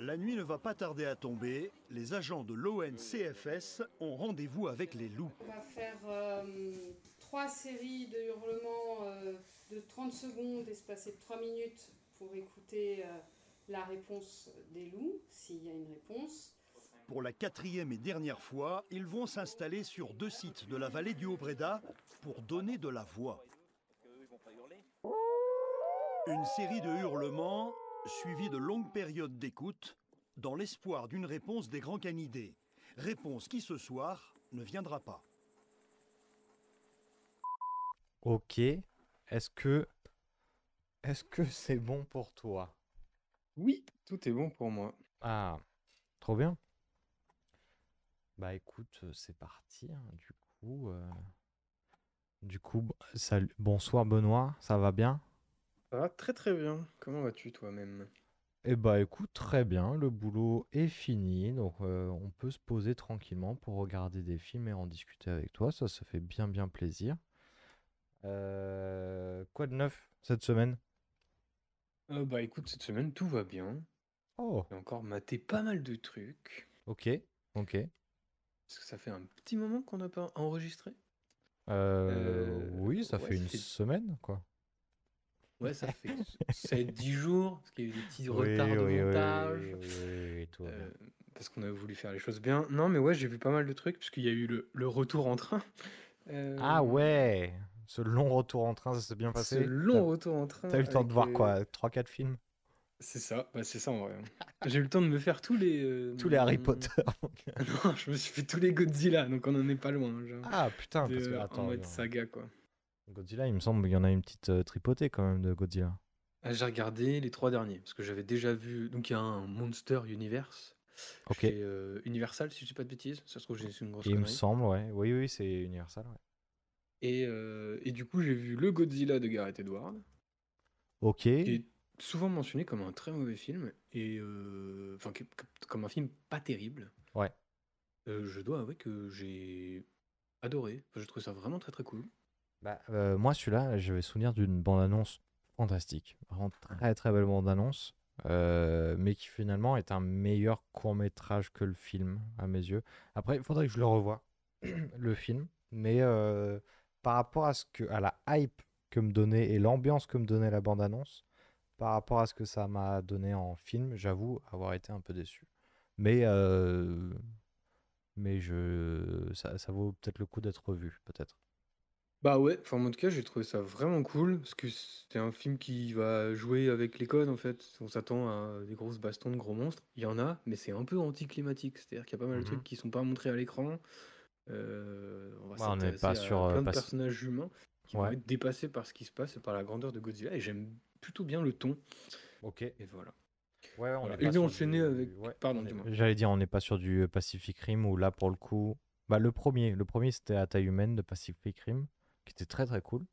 La nuit ne va pas tarder à tomber. Les agents de l'ONCFS ont rendez-vous avec les loups. On va faire euh, trois séries de hurlements euh, de 30 secondes espacées de 3 minutes pour écouter euh, la réponse des loups, s'il y a une réponse. Pour la quatrième et dernière fois, ils vont s'installer sur deux sites de la vallée du Haut-Breda pour donner de la voix. Une série de hurlements suivie de longues périodes d'écoute dans l'espoir d'une réponse des grands canidés. Réponse qui ce soir ne viendra pas. Ok. Est-ce que est-ce que c'est bon pour toi? Oui, tout est bon pour moi. Ah, trop bien. Bah écoute, c'est parti. hein, Du coup, euh, du coup, b- salut, bonsoir Benoît, ça va bien? Ça va très très bien. Comment vas-tu toi-même? Eh bah écoute, très bien, le boulot est fini, donc euh, on peut se poser tranquillement pour regarder des films et en discuter avec toi, ça, ça fait bien bien plaisir. Euh, quoi de neuf cette semaine? Euh, bah écoute, cette semaine tout va bien. Oh, J'ai encore maté pas mal de trucs. ok, ok. Parce que ça fait un petit moment qu'on n'a pas enregistré? Euh, Euh, oui, ça ouais, fait ça une fait- semaine, quoi. Ouais, ça fait 7-10 jours, parce qu'il y a eu des petits retards de oui, montage. oui, oui, euh, parce qu'on a voulu faire les choses bien. Non, mais ouais, j'ai vu pas mal de trucs, puisqu'il y a eu le, le retour en train. Ah Euh, ouais, ce long retour en train, ça s'est bien Ce passé? long retour en train. T'as eu le temps de voir quoi? 3-4 films? C'est ça, bah, c'est ça en vrai. J'ai eu le temps de me faire tous les. euh, Tous les Harry Potter. Non, je me suis fait tous les Godzilla, donc on en est pas loin. Genre, Ah putain, de- parce que en attends, mode non. saga quoi. Godzilla, il me semble qu'il y en a une petite euh, tripotée quand même de Godzilla. Ah, j'ai regardé les trois derniers parce que j'avais déjà vu. Donc il y a un Monster Universe. Ok. Chez euh, Universal, si je dis pas de bêtises. Ça se trouve, j'ai une grosse Il me semble, ouais. Oui, oui, c'est Universal, ouais. Et, euh, et du coup, j'ai vu le Godzilla de Gareth Edwards, Ok. qui est souvent mentionné comme un très mauvais film et euh, enfin comme un film pas terrible. Ouais. Euh, je dois avouer que j'ai adoré. Enfin, je trouve ça vraiment très très cool. Bah, euh, moi, celui-là, je vais souvenir d'une bande-annonce fantastique. Vraiment très très belle bande-annonce. euh, mais qui finalement est un meilleur court-métrage que le film, à mes yeux. Après, il faudrait que je le revoie, le film. Mais euh, par rapport à, ce que, à la hype que me donnait et l'ambiance que me donnait la bande-annonce, par rapport à ce que ça m'a donné en film, j'avoue avoir été un peu déçu. Mais, mais je, ça vaut peut-être le coup d'être revu, peut-être. Bah ouais, enfin en tout cas j'ai trouvé ça vraiment cool parce que c'est un film qui va jouer avec les codes en fait. On s'attend à des grosses bastons de gros monstres. Il y en a, mais c'est un peu anticlimatique. C'est-à-dire qu'il y a pas mal de Mhm. trucs qui sont pas montrés à l'écran. Euh, on va Ouais, on n'est s'intéresser pas à sur, euh, plein de pas- personnages humains qui vont Ouais. être dépassés par ce qui se passe et par la grandeur de Godzilla. Et j'aime plutôt bien le ton. Ok. Et voilà. Ouais, on Voilà. est Et pas j'ai sur enchaîné du- avec- ouais, pardon, on est- dis-moi. J'allais dire, on n'est pas sur du Pacific Rim où là, pour le coup, bah le premier, le premier c'était à taille humaine de Pacific Rim, qui était très très cool.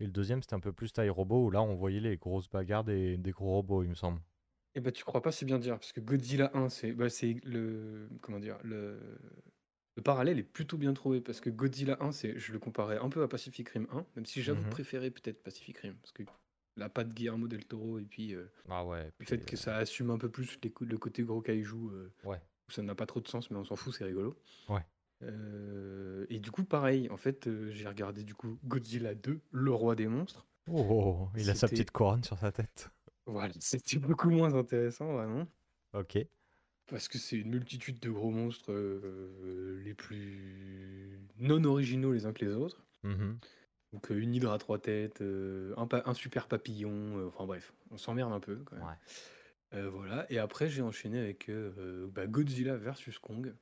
Et le deuxième c'était un peu plus taille robot où là on voyait les grosses bagarres des, des gros robots, il me semble. Et bah tu crois pas si bien dire parce que Godzilla 1 c'est bah, c'est le comment dire le le parallèle est plutôt bien trouvé parce que Godzilla 1 c'est je le comparais un peu à Pacific Rim 1 même si j'avoue Mhm. préférer peut-être Pacific Rim parce que la patte Guillermo del Toro et puis euh, Ah ouais. le puis, fait que euh, ça assume un peu plus les le côté gros kaiju euh, Ouais. où ça n'a pas trop de sens mais on s'en fout c'est rigolo. Ouais. Euh, et du coup pareil en fait euh, j'ai regardé du coup Godzilla 2 le roi des monstres. Oh, oh, oh, il a sa petite couronne sur sa tête. Voilà c'était beaucoup moins intéressant vraiment. Ok. Parce que c'est une multitude de gros monstres euh, les plus non originaux les uns que les autres. Mhm. Donc euh, une hydre à trois têtes, un, super papillon, enfin bref, on s'emmerde un peu quand même. Ouais. Voilà, et après j'ai enchaîné avec bah, Godzilla versus Kong.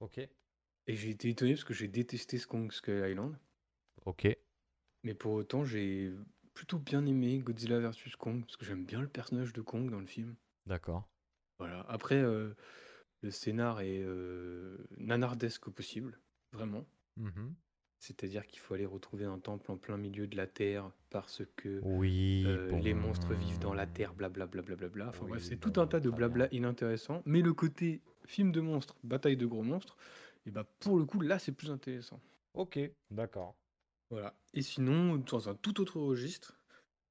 Ok. Et j'ai été étonné parce que j'ai détesté Kong Skull Island. Ok. Mais pour autant j'ai plutôt bien aimé Godzilla versus Kong, parce que j'aime bien le personnage de Kong dans le film. D'accord. Voilà. Après, euh, le scénar est euh, nanardesque au possible, vraiment. Mhm. C'est-à-dire qu'il faut aller retrouver un temple en plein milieu de la Terre parce que Oui. euh, les monstres vivent dans la Terre, blablabla. Bla, bla, bla. Enfin Oui, bref, c'est bon, tout un tas de blabla bien. inintéressant. Mais le côté film de monstres, bataille de gros monstres, et bah pour le coup, là, c'est plus intéressant. Ok. D'accord. Voilà. Et sinon, dans un tout autre registre,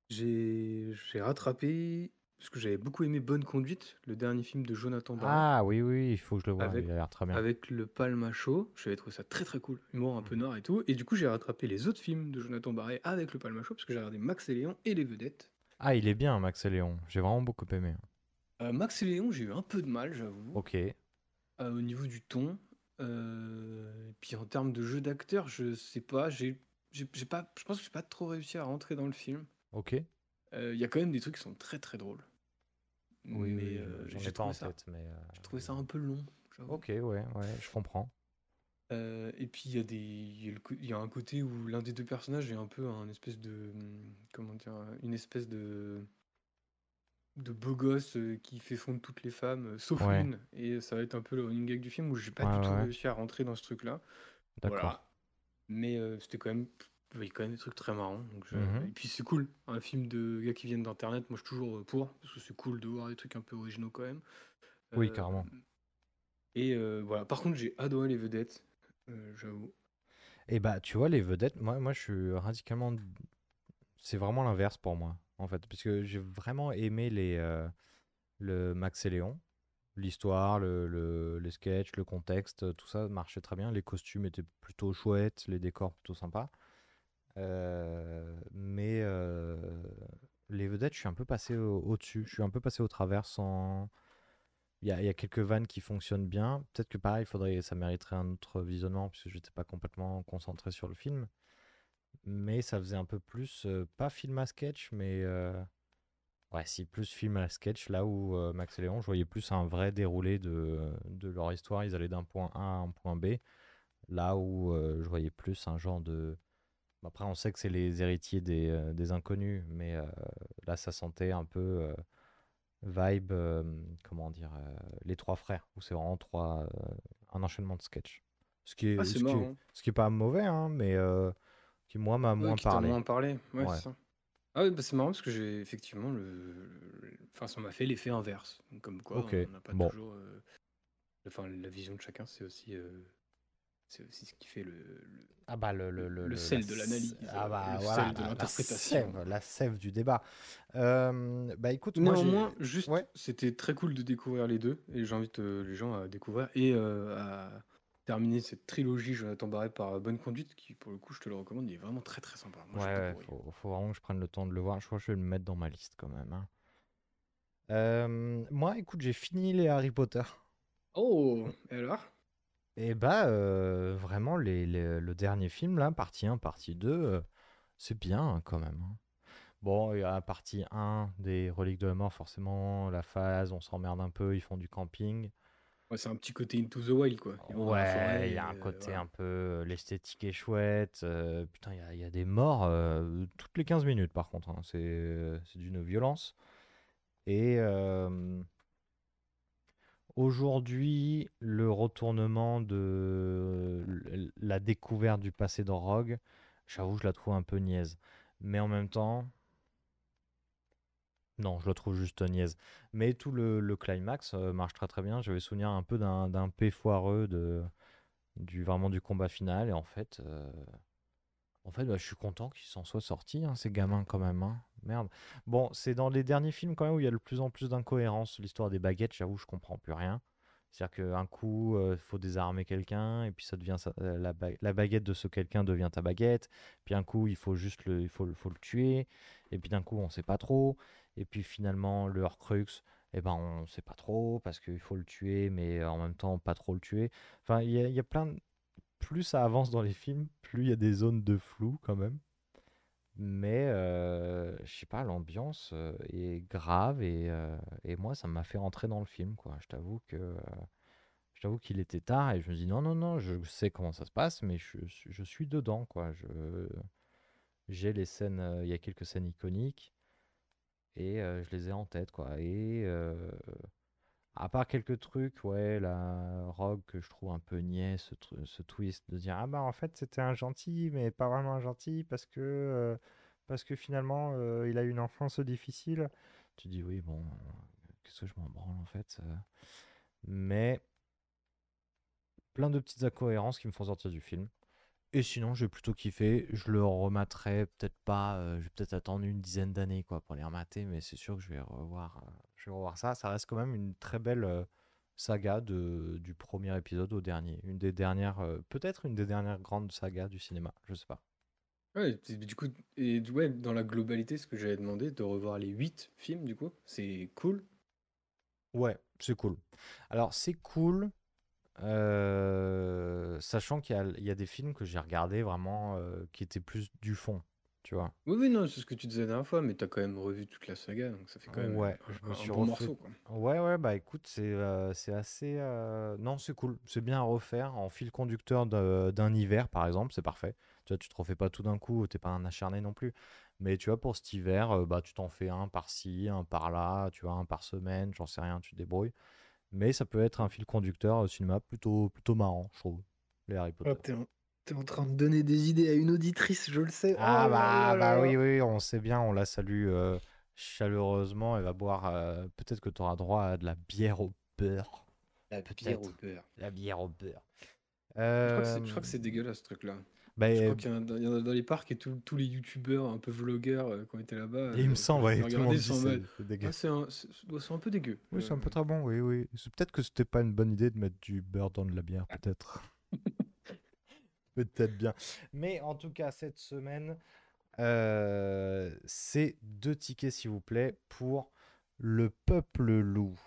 j'ai rattrapé parce que j'avais beaucoup aimé Bonne Conduite, le dernier film de Jonathan Barré, Ah oui, oui, il faut que je le voie, avec, il a l'air très bien. avec le Palma Show. J'avais trouvé ça très très cool, humour un peu noir et tout. Et du coup, j'ai rattrapé les autres films de Jonathan Barré avec le Palma Show, parce que j'ai regardé Max et Léon et Les Vedettes. Ah, il est bien, Max et Léon. J'ai vraiment beaucoup aimé. Euh, Max et Léon, j'ai eu un peu de mal, j'avoue, Ok. euh, au niveau du ton. Euh, et puis en termes de jeu d'acteur, je sais pas, j'ai, j'ai, pas, je pense que j'ai pas trop réussi à rentrer dans le film. Ok. Euh, Il y a quand même des trucs qui sont très très drôles. Oui, mais oui, euh, j'ai ai pas en ça, tête, mais. euh, j'ai trouvé ça un peu long. Ok, ouais, ouais, je comprends. Et puis il y a des, y il y a un côté où l'un des deux personnages est un peu un espèce de, hum, comment dire, une espèce de, de beau gosse euh, qui fait fondre toutes les femmes, euh, sauf Ouais. une. Et ça va être un peu le running gag du film où j'ai pas Ouais, du tout ouais. réussi à rentrer dans ce truc-là. D'accord. Mais euh, c'était quand même, il y a quand même des trucs très marrants. Donc je- Mhm. Et puis c'est cool, un film de gars qui viennent d'internet. Moi je suis toujours euh, pour parce que c'est cool de voir des trucs un peu originaux quand même. Oui, Euh, carrément. Et euh, voilà. Par contre j'ai adoré les vedettes, euh, j'avoue. Et bah, tu vois, les vedettes, moi, moi je suis radicalement. C'est vraiment l'inverse pour moi, en fait. Parce j'ai vraiment aimé les, euh, le Max et Léon. L'histoire, le, le- les sketchs, le contexte, tout ça marchait très bien. Les costumes étaient plutôt chouettes, les décors plutôt sympas. Euh, mais euh, les vedettes, je suis un peu passé au- au-dessus. je suis un peu passé au travers sans. Il y a, y a quelques vannes qui fonctionnent bien. Peut-être que pareil, faudrait, ça mériterait un autre visionnement puisque j'étais pas complètement concentré sur le film. Mais ça faisait un peu plus, euh, pas film à sketch, mais euh, ouais, si plus film à sketch, là où euh, Max et Léon, je voyais plus un vrai déroulé de, de leur histoire. Ils allaient d'un point A à un point B. Là où je voyais plus un genre de. Bon, Après, on sait que c'est les héritiers des, des inconnus, mais là, ça sentait un peu vibe, comment dire, les trois frères, où c'est vraiment trois, un enchaînement de sketchs. Ce qui est, Ah ce qui est, ce qui est pas mauvais, hein, mais qui, moi, m'a Ouais, moins parlé. moins parlé. Ouais, Ouais. c'est ça. Ah oui, bah c'est marrant parce que j'ai effectivement le, le- enfin ça m'a fait l'effet inverse. Comme quoi, Ok, on n'a pas bon. toujours, euh, enfin la vision de chacun, c'est aussi, euh, c'est aussi ce qui fait le, le, Ah bah le, le, le le- la sel de l'analyse, Ah euh, bah le voilà, sel de la, la l'interprétation. sève, la sève du débat. Euh, bah écoute, moi j'ai... Néanmoins, juste, Ouais. c'était très cool de découvrir les deux et j'invite euh, les gens à découvrir et euh, à terminer cette trilogie Jonathan Barré par euh, Bonne Conduite qui, pour le coup, je te le recommande, il est vraiment très très sympa. Moi, Ouais, faut, faut vraiment que je prenne le temps de le voir. Je crois que je vais le mettre dans ma liste quand même. hein. Euh, moi, écoute, j'ai fini les Harry Potter. Oh, et alors? Et bah, euh, vraiment, les, les- le dernier film, là, partie 1, partie 2, euh, c'est bien hein, quand même. hein. Bon, il y a partie 1 des Reliques de la Mort, forcément, la phase, on s'emmerde un peu, ils font du camping. Ouais, c'est un petit côté Into the Wild, quoi. Ils vont dans la Ouais, forêt il y a et, un euh, côté voilà. un peu. euh, L'esthétique est chouette. euh, putain, il y a, il y a des morts euh, toutes les 15 minutes, par contre. hein, c'est c'est d'une violence. Et euh, aujourd'hui, le retournement de l- la découverte du passé de Rogue, j'avoue, je la trouve un peu niaise. Mais en même temps, non, je la trouve juste niaise. Mais tout le, le climax euh, marche très très bien. J'avais souvenir un peu d'un P foireux de, du, vraiment du combat final. Et en fait, euh, en fait bah, je suis content qu'ils s'en soient sortis, hein, ces gamins quand même. hein. Merde. Bon, c'est dans les derniers films quand même où il y a de plus en plus d'incohérences. L'histoire des baguettes, j'avoue, je comprends plus rien. C'est-à-dire qu'un coup, il faut désarmer quelqu'un, et puis ça devient euh, la, ba- la baguette de ce quelqu'un devient ta baguette. Puis un coup, il faut juste le, il faut, le- faut le tuer. Et puis d'un coup, on sait pas trop. Et puis finalement, le Horcrux, eh ben, on sait pas trop parce qu'il faut le tuer, mais en même temps, pas trop le tuer. Enfin, il y y a plein. Plus ça avance dans les films, plus il y a des zones de flou quand même. Mais euh, je sais pas, l'ambiance euh, est grave et, euh, et moi, ça m'a fait rentrer dans le film, quoi. Je t'avoue que euh, je t'avoue qu'il était tard et je me dis non, non, non, je sais comment ça se passe, mais je, je suis dedans, quoi. Je, j'ai les scènes, il y a quelques scènes iconiques et je les ai en tête, quoi. Et à part quelques trucs, ouais, la Rogue que je trouve un peu niais, ce, ce twist de dire ah bah en fait c'était un gentil, mais pas vraiment un gentil parce que parce que finalement il a eu une enfance difficile. Tu dis oui bon, qu'est-ce que je m'en branle en fait. Mais plein de petites incohérences qui me font sortir du film. Et sinon, j'ai plutôt kiffé. Je le rematerai peut-être pas. euh, je vais peut-être attendre une dizaine d'années quoi pour les remater, mais c'est sûr que je vais revoir, euh, je vais revoir ça. Ça reste quand même une très belle euh, saga de, du premier épisode au dernier. Une des dernières, euh, peut-être une des dernières grandes sagas du cinéma. Je sais pas. Ouais, et du coup, et ouais, dans la globalité, ce que j'avais demandé, de revoir les 8 films, du coup, c'est cool? Ouais, c'est cool. Alors, c'est cool, euh, sachant qu'il y a, il y a des films que j'ai regardés vraiment euh, qui étaient plus du fond, tu vois? Oui, oui, non, c'est ce que tu disais la dernière fois, mais t'as quand même revu toute la saga, donc ça fait quand même Ouais, un, je me un suis bon refait. morceau, quoi. Ouais, ouais, bah écoute, c'est euh, c'est assez. euh, Non, c'est cool. C'est bien à refaire en fil conducteur de- d'un hiver, par exemple, c'est parfait. Tu vois, tu te refais pas tout d'un coup, t'es pas un acharné non plus. Mais tu vois, pour cet hiver, euh, bah tu t'en fais un par-ci, un par-là, tu vois, un par semaine, j'en sais rien, tu te débrouilles. Mais ça peut être un fil conducteur au cinéma plutôt, plutôt marrant, je trouve, les Harry Potter. Oh, t'es, en, t'es en train de donner des idées à une auditrice, je le sais. Oh Ah là bah, là là bah là. oui, oui, on sait bien, on la salue euh, chaleureusement. Elle va boire, euh, peut-être que tu auras droit à de la bière au beurre. La bière au beurre. La bière au beurre. Je crois que c'est- je crois Euh, que c'est dégueulasse, ce truc-là. Bah, Je euh, crois qu'il y, en a dans- il y en a dans les parcs et tous tous les youtubeurs, un peu vlogueurs euh, qui ont été là-bas, il me euh, semble, ouais, tout le monde ils dit c'est. Ah, c'est un, peu dégueu. Oui, c'est un Euh, peu très bon, oui, oui. C'est peut-être que c'était pas une bonne idée de mettre du beurre dans de la bière, peut-être. peut-être bien. Mais en tout cas, cette semaine, euh, c'est deux tickets, s'il vous plaît, pour le peuple loup.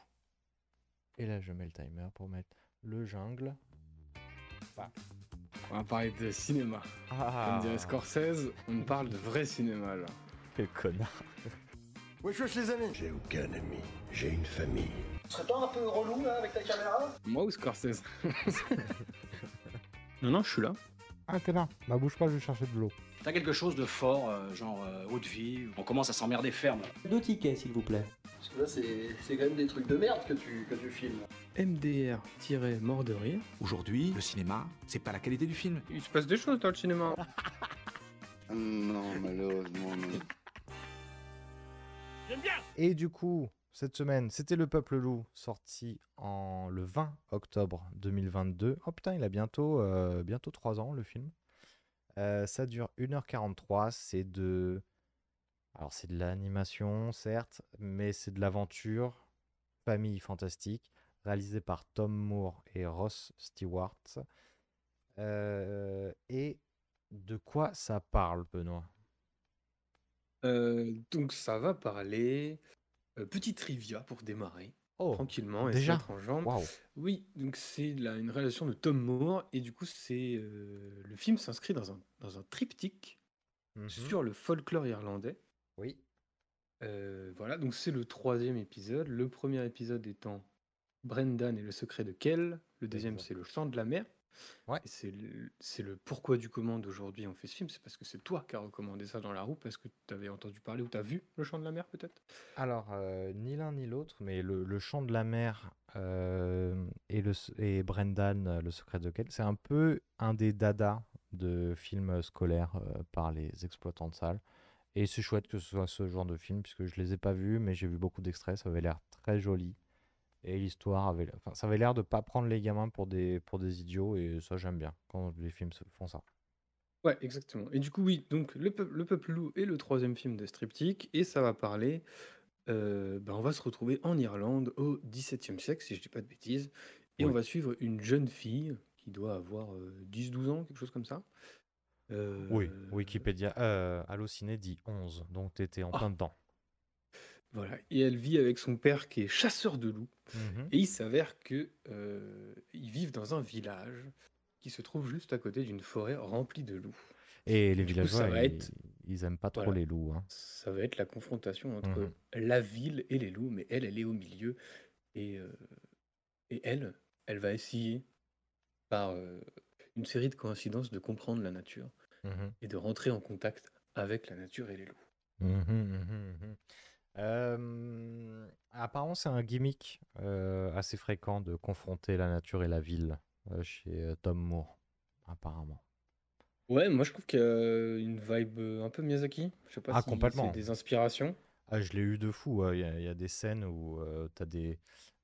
Et là, je mets le timer pour mettre le jungle. On va parler de cinéma. Ah, Comme dirait Scorsese, on parle de vrai cinéma là. quel connard. Wesh wesh les amis J'ai aucun ami, j'ai une famille. Tu serais pas un peu relou là avec ta caméra? Moi ou Scorsese? Non, non, je suis là. Ah, t'es là. Bah, bouge pas, je vais chercher de l'eau. T'as quelque chose de fort, euh, genre euh, haute vie, on commence à s'emmerder ferme. Deux tickets, s'il vous plaît. Parce que là c'est quand même des trucs de merde que tu, que tu filmes. MDR-mort de rire. Aujourd'hui, le cinéma, c'est pas la qualité du film. Il se passe des choses dans le cinéma. Non, malheureusement, non. Et du coup, cette semaine, c'était Le Peuple Loup, sorti en le 20 octobre 2022. Oh putain, il a bientôt, euh, bientôt 3 ans, le film. Euh, ça dure 1h43, c'est de... Alors c'est de l'animation, certes, mais c'est de l'aventure, famille fantastique, réalisé par Tom Moore et Ross Stewart. Euh, et de quoi ça parle, Benoît? Euh, donc ça va parler. euh, petite trivia pour démarrer, Oh, tranquillement et déjà? en jambe. waouh Oui, donc c'est une réalisation de Tom Moore et du coup c'est euh, le film s'inscrit dans un, dans un triptyque Mhm. sur le folklore irlandais. Oui. Euh, voilà, donc c'est le troisième épisode. Le premier épisode étant Brendan et le secret de Kell. Le deuxième, c'est le chant de la mer. Ouais. C'est le, le pourquoi du comment d'aujourd'hui on fait ce film. C'est parce que c'est toi qui as recommandé ça dans la roue, parce que tu avais entendu parler ou tu as vu le chant de la mer peut-être? Alors, euh, ni l'un ni l'autre, mais le, le chant de la mer euh, et, le, et Brendan, le secret de quel, c'est un peu un des dadas de films scolaires euh, par les exploitants de salles. Et c'est chouette que ce soit ce genre de film, puisque je les ai pas vus, mais j'ai vu beaucoup d'extraits, ça avait l'air très joli. Et l'histoire avait, enfin, ça avait l'air de pas prendre les gamins pour des, pour des idiots, et ça j'aime bien quand les films font ça. Ouais, exactement. Et du coup, oui, donc le, Peu- le Peuple Loup est le troisième film de Striptyque, et ça va parler. euh, ben, on va se retrouver en Irlande au XVIIe siècle, si je dis pas de bêtises, et on va suivre une jeune fille qui doit avoir euh, 10-12 ans, quelque chose comme ça. Oui, Euh, Wikipédia, euh, Allociné dit 11, donc t'étais en Ah. plein dedans. Voilà, et elle vit avec son père qui est chasseur de loups. Mhm. Et il s'avère que euh, ils vivent dans un village qui se trouve juste à côté d'une forêt remplie de loups. Et les Du coup, ça villageois, va ils, être- ils aiment pas trop Voilà. les loups. hein. Ça va être la confrontation entre Mhm. la ville et les loups, mais elle, elle est au milieu. Et, euh, et elle, elle va essayer, par euh, une série de coïncidences, de comprendre la nature Mhm. et de rentrer en contact avec la nature et les loups. Mhm, mhm. Euh, apparemment, c'est un gimmick euh, assez fréquent de confronter la nature et la ville euh, chez Tom Moore, apparemment. Ouais, moi je trouve qu'il y a une vibe un peu Miyazaki. Je sais pas Ah, si complètement. c'est des inspirations. Ah, je l'ai eu de fou. Il y, a- y a des scènes où tu as des,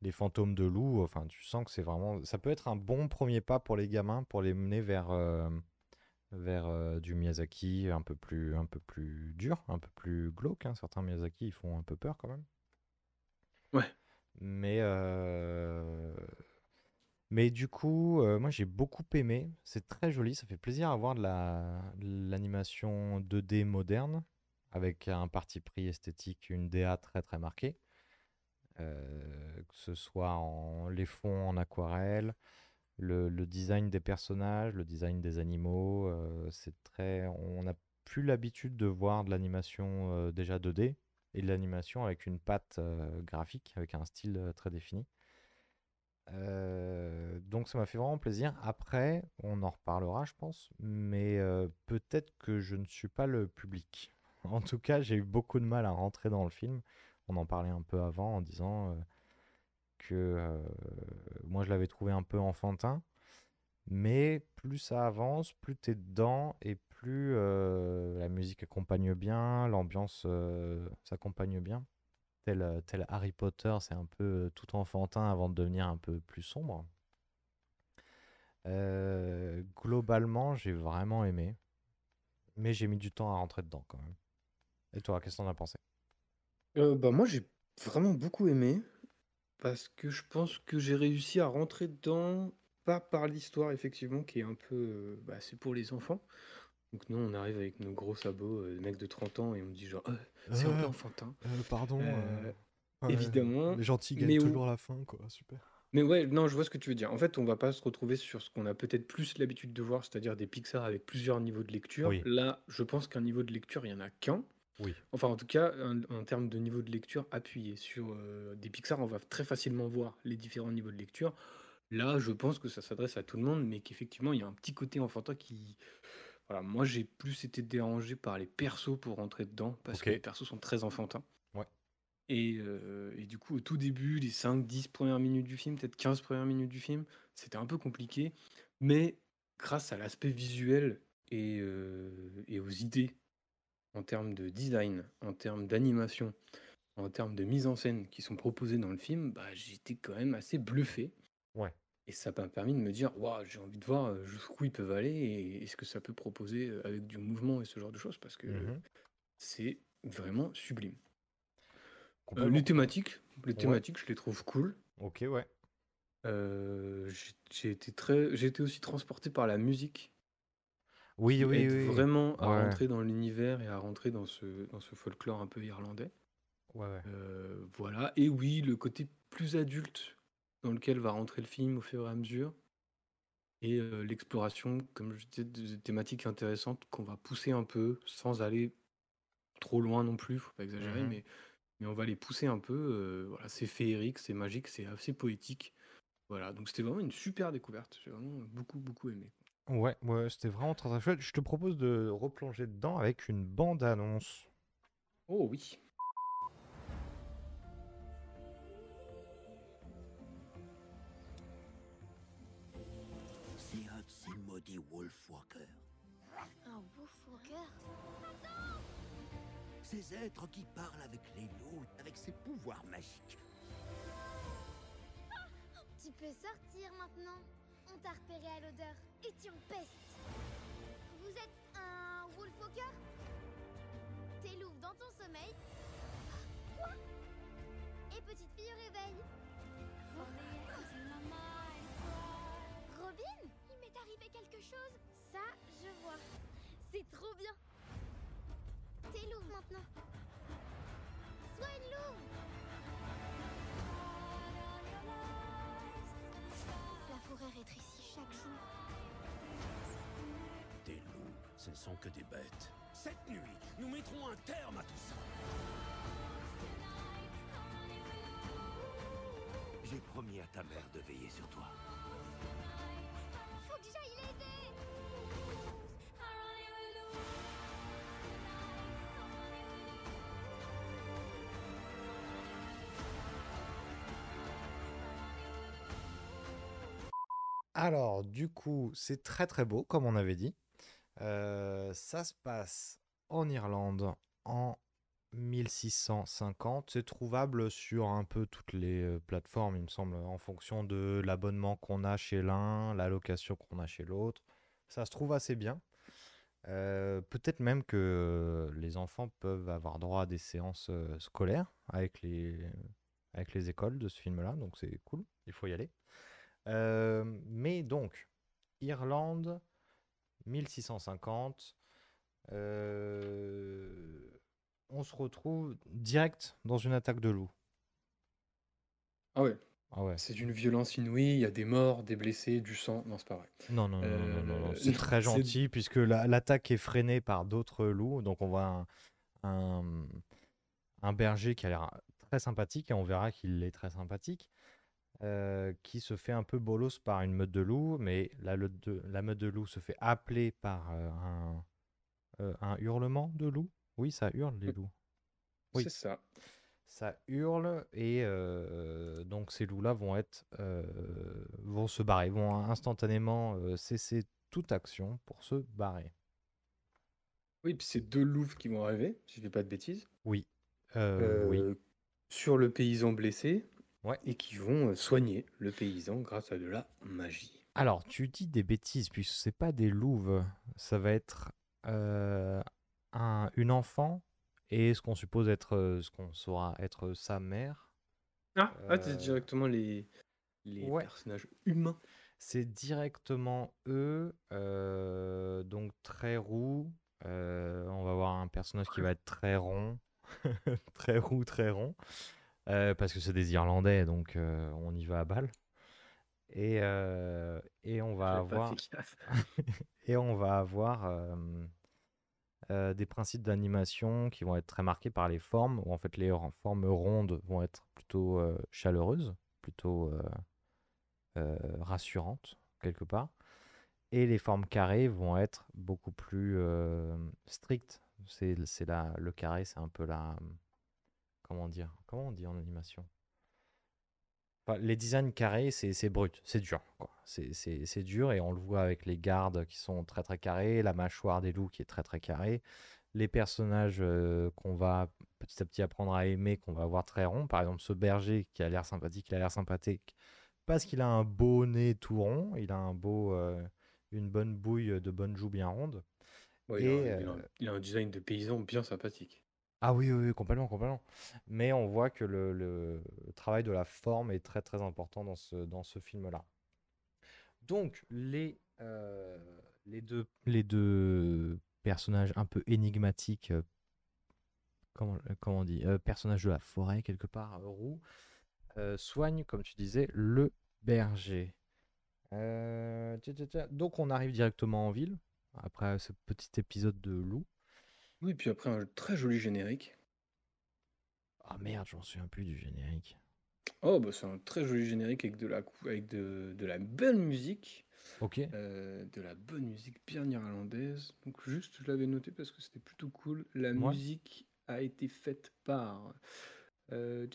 des fantômes de loups. Enfin, tu sens que c'est vraiment. Ça peut être un bon premier pas pour les gamins pour les mener vers, euh, vers euh, du Miyazaki un peu plus, un peu plus dur, un peu plus glauque. hein. Certains Miyazaki, ils font un peu peur quand même. Ouais. Mais, euh, mais du coup, euh, moi j'ai beaucoup aimé. C'est très joli, ça fait plaisir à voir de la, de l'animation 2D moderne, avec un parti pris esthétique, une DA très très marquée. Euh, que ce soit en les fonds en aquarelle, le, design des personnages, le design des animaux, euh, c'est très. On n'a plus l'habitude de voir de l'animation euh, déjà 2D et de l'animation avec une patte graphique, avec un style très défini. Donc ça m'a fait vraiment plaisir. Après, on en reparlera, je pense, mais peut-être que je ne suis pas le public. En tout cas, j'ai eu beaucoup de mal à rentrer dans le film. On en parlait un peu avant en disant euh, que euh, moi je l'avais trouvé un peu enfantin, mais plus ça avance, plus t'es dedans et plus euh, la musique accompagne bien, l'ambiance s'accompagne bien. Tel, tel Harry Potter, c'est un peu tout enfantin avant de devenir un peu plus sombre. Globalement, j'ai vraiment aimé, mais j'ai mis du temps à rentrer dedans quand même. Et toi, qu'est-ce que t'en as pensé? Euh, bah moi j'ai vraiment beaucoup aimé parce que je pense que j'ai réussi à rentrer dedans, pas par l'histoire effectivement qui est un peu, euh, bah, c'est pour les enfants. Donc nous on arrive avec nos gros sabots, euh, mecs de 30 ans et on me dit genre Euh, c'est un peu enfantin. pardon. Évidemment, les gentils mais où- la fin, quoi. Super. Mais ouais, non, je vois ce que tu veux dire. En fait, on va pas se retrouver sur ce qu'on a peut-être plus l'habitude de voir, c'est-à-dire des Pixar avec plusieurs niveaux de lecture. Oui. Là, je pense qu'un niveau de lecture, il y en a qu'un. Oui. Enfin, en tout cas, en, en termes de niveau de lecture appuyé sur euh, des Pixar, on va très facilement voir les différents niveaux de lecture. Là, je pense que ça s'adresse à tout le monde, mais qu'effectivement, il y a un petit côté enfantin qui... Voilà, moi, j'ai plus été dérangé par les persos pour rentrer dedans, parce que Ok. les persos sont très enfantins. Ouais. Et, euh, et du coup, au tout début, les 5-10 premières minutes du film, peut-être 15 premières minutes du film, c'était un peu compliqué. Mais grâce à l'aspect visuel et, euh, et aux idées en termes de design, en termes d'animation, en termes de mise en scène qui sont proposées dans le film, bah, j'étais quand même assez bluffé. Ouais. Et ça m'a permis de me dire, waouh, j'ai envie de voir euh, jusqu'où ils peuvent aller et est-ce que ça peut proposer euh, avec du mouvement et ce genre de choses, parce que Mhm. c'est vraiment sublime. Euh, les thématiques, les Ouais. thématiques, je les trouve cool. Ok, ouais. Euh, j'ai- j'ai été très, j'ai été aussi transporté par la musique, Oui, oui, aide oui. vraiment à Ouais. rentrer dans l'univers et à rentrer dans ce, dans ce folklore un peu irlandais. Ouais, ouais. Euh, voilà. Et oui, le côté plus adulte dans lequel va rentrer le film au fur et à mesure. Et euh, l'exploration, comme je disais, de thématiques intéressantes qu'on va pousser un peu sans aller trop loin non plus, faut pas exagérer, Mhm. mais, mais on va les pousser un peu. euh, voilà, c'est féerique, c'est magique, c'est assez poétique. Voilà, donc c'était vraiment une super découverte. J'ai vraiment beaucoup, beaucoup aimé. Ouais, ouais, c'était vraiment très, très chouette. Je te propose de replonger dedans avec une bande-annonce. Oh oui. C'est ces maudits Wolfwalkers. Un Wolfwalker? Ces êtres qui parlent avec les loups, avec ses pouvoirs magiques. Tu peux sortir maintenant. On t'a repéré à l'odeur et tu en pestes. Vous êtes un Wolfwalker? T'es louve dans ton sommeil. Quoi? Et petite fille au réveil. Robin Il m'est arrivé quelque chose. Ça, je vois. C'est trop bien. T'es louve maintenant. Sois une louve. La forêt rétrécit chaque jour. Des loups, ce ne sont que des bêtes. Cette nuit, nous mettrons un terme à tout ça. J'ai promis à ta mère de veiller sur toi. Alors, du coup, c'est très très beau, comme on avait dit. Euh, ça se passe en Irlande en 1650. C'est trouvable sur un peu toutes les euh, plateformes, il me semble, en fonction de l'abonnement qu'on a chez l'un, la location qu'on a chez l'autre. Ça se trouve assez bien. Euh, peut-être même que les enfants peuvent avoir droit à des séances scolaires avec les, avec les écoles de ce film-là, donc c'est cool, il faut y aller. Euh, mais donc, Irlande, 1650, euh, on se retrouve direct dans une attaque de loup. Ah ouais. Ah ouais. C'est d'une violence inouïe, il y a des morts, des blessés, du sang. Non, c'est pas vrai. Non, non, non, non, non, non, non, Euh, c'est très gentil puisque la- l'attaque est freinée par d'autres loups. Donc on voit un, un, un berger qui a l'air très sympathique et on verra qu'il est très sympathique, euh, qui se fait un peu bolos par une meute de loups, mais la, meute de, la meute de loups se fait appeler par euh, un, euh, un hurlement de loup. Oui, ça hurle les loups. Oui. C'est ça. Ça hurle et donc ces loups-là vont être vont se barrer, vont instantanément cesser toute action pour se barrer. Oui, puis c'est deux loups qui vont arriver, si je dis pas de bêtises. Oui, oui, Sur le paysan blessé. Ouais. Et qui vont euh, soigner le paysan grâce à de la magie. Alors, tu dis des bêtises, puisque c'est pas des louves, ça va être euh, un, une enfant et ce qu'on suppose être, euh, ce qu'on saura être sa mère. Ah, ah c'est directement les, les ouais. personnages humains. C'est directement eux, euh, donc très roux. euh, on va voir un personnage qui va être très rond, très roux, très rond, euh, parce que c'est des Irlandais, donc euh, on y va à balle. Et, euh, et on va avoir et on va avoir des principes d'animation qui vont être très marqués par les formes, où en fait les formes rondes vont être plutôt chaleureuses, plutôt rassurantes quelque part, et les formes carrées vont être beaucoup plus strictes. C'est le carré, c'est un peu la comment dire, comment on dit en animation? Enfin, les designs carrés, c'est c'est brut, c'est dur. quoi. C'est- dur et on le voit avec les gardes qui sont très très carrés, la mâchoire des loups qui est très très carrée, les personnages euh, qu'on va petit à petit apprendre à aimer, qu'on va voir très rond. Par exemple, ce berger qui a l'air sympathique, il a l'air sympathique parce qu'il a un beau nez tout rond, il a un beau, euh, une bonne bouille de bonnes joues bien rondes. Ouais, il, a, Et, un- il a un- euh, il a un design de paysan bien sympathique. Ah oui, oui, complètement, complètement. Mais on voit que le, travail de la forme est très très important dans ce, film-là. Donc, les, euh, les, deux, personnages un peu énigmatiques, euh, comment, euh, comment on dit, personnages de la forêt quelque part, roux, soignent, comme tu disais, le berger. Donc, on arrive directement en ville, après ce petit épisode de loup. Oui, puis après un très joli générique. Ah merde, j'en souviens plus du générique. Oh, bah c'est un très joli générique avec de la, avec de, de la bonne musique. Ok. euh, de la bonne musique bien irlandaise. Donc juste, je l'avais noté parce que c'était plutôt cool. La Ouais. musique a été faite par... euh,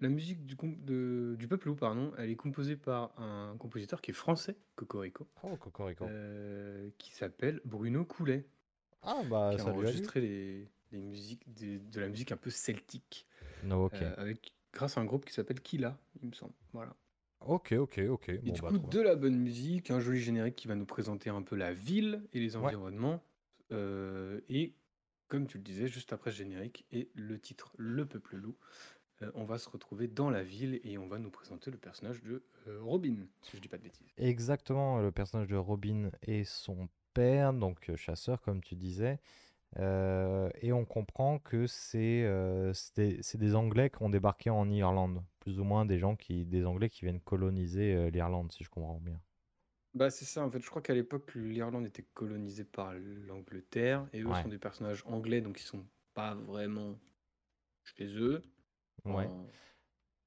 la musique du, de- du peuple loup, pardon, elle est composée par un compositeur qui est français, Cocorico, Oh, Cocorico. euh, qui s'appelle Bruno Coulet, Ah bah qui a lu. enregistré les, les musiques de, de la musique un peu celtique, No, ok. euh, avec, grâce à un groupe qui s'appelle Kila, il me semble. Voilà. Ok, ok, ok. Et Bon, du bah, coup, de la bonne musique, un joli générique qui va nous présenter un peu la ville et les Ouais. environnements. euh, et comme tu le disais, juste après ce générique et le titre Le Peuple Loup, euh, on va se retrouver dans la ville et on va nous présenter le personnage de euh, Robin, si je dis pas de bêtises. Exactement, le personnage de Robin et son père, donc euh, chasseur, comme tu disais. Euh, et on comprend que c'est euh, c'est des, Anglais qui ont débarqué en Irlande. Plus ou moins des gens qui, des Anglais qui viennent coloniser euh, l'Irlande, si je comprends bien. Bah c'est ça, en fait, je crois qu'à l'époque, l'Irlande était colonisée par l'Angleterre et eux Ouais. sont des personnages anglais, donc ils sont pas vraiment chez eux. Ouais. En-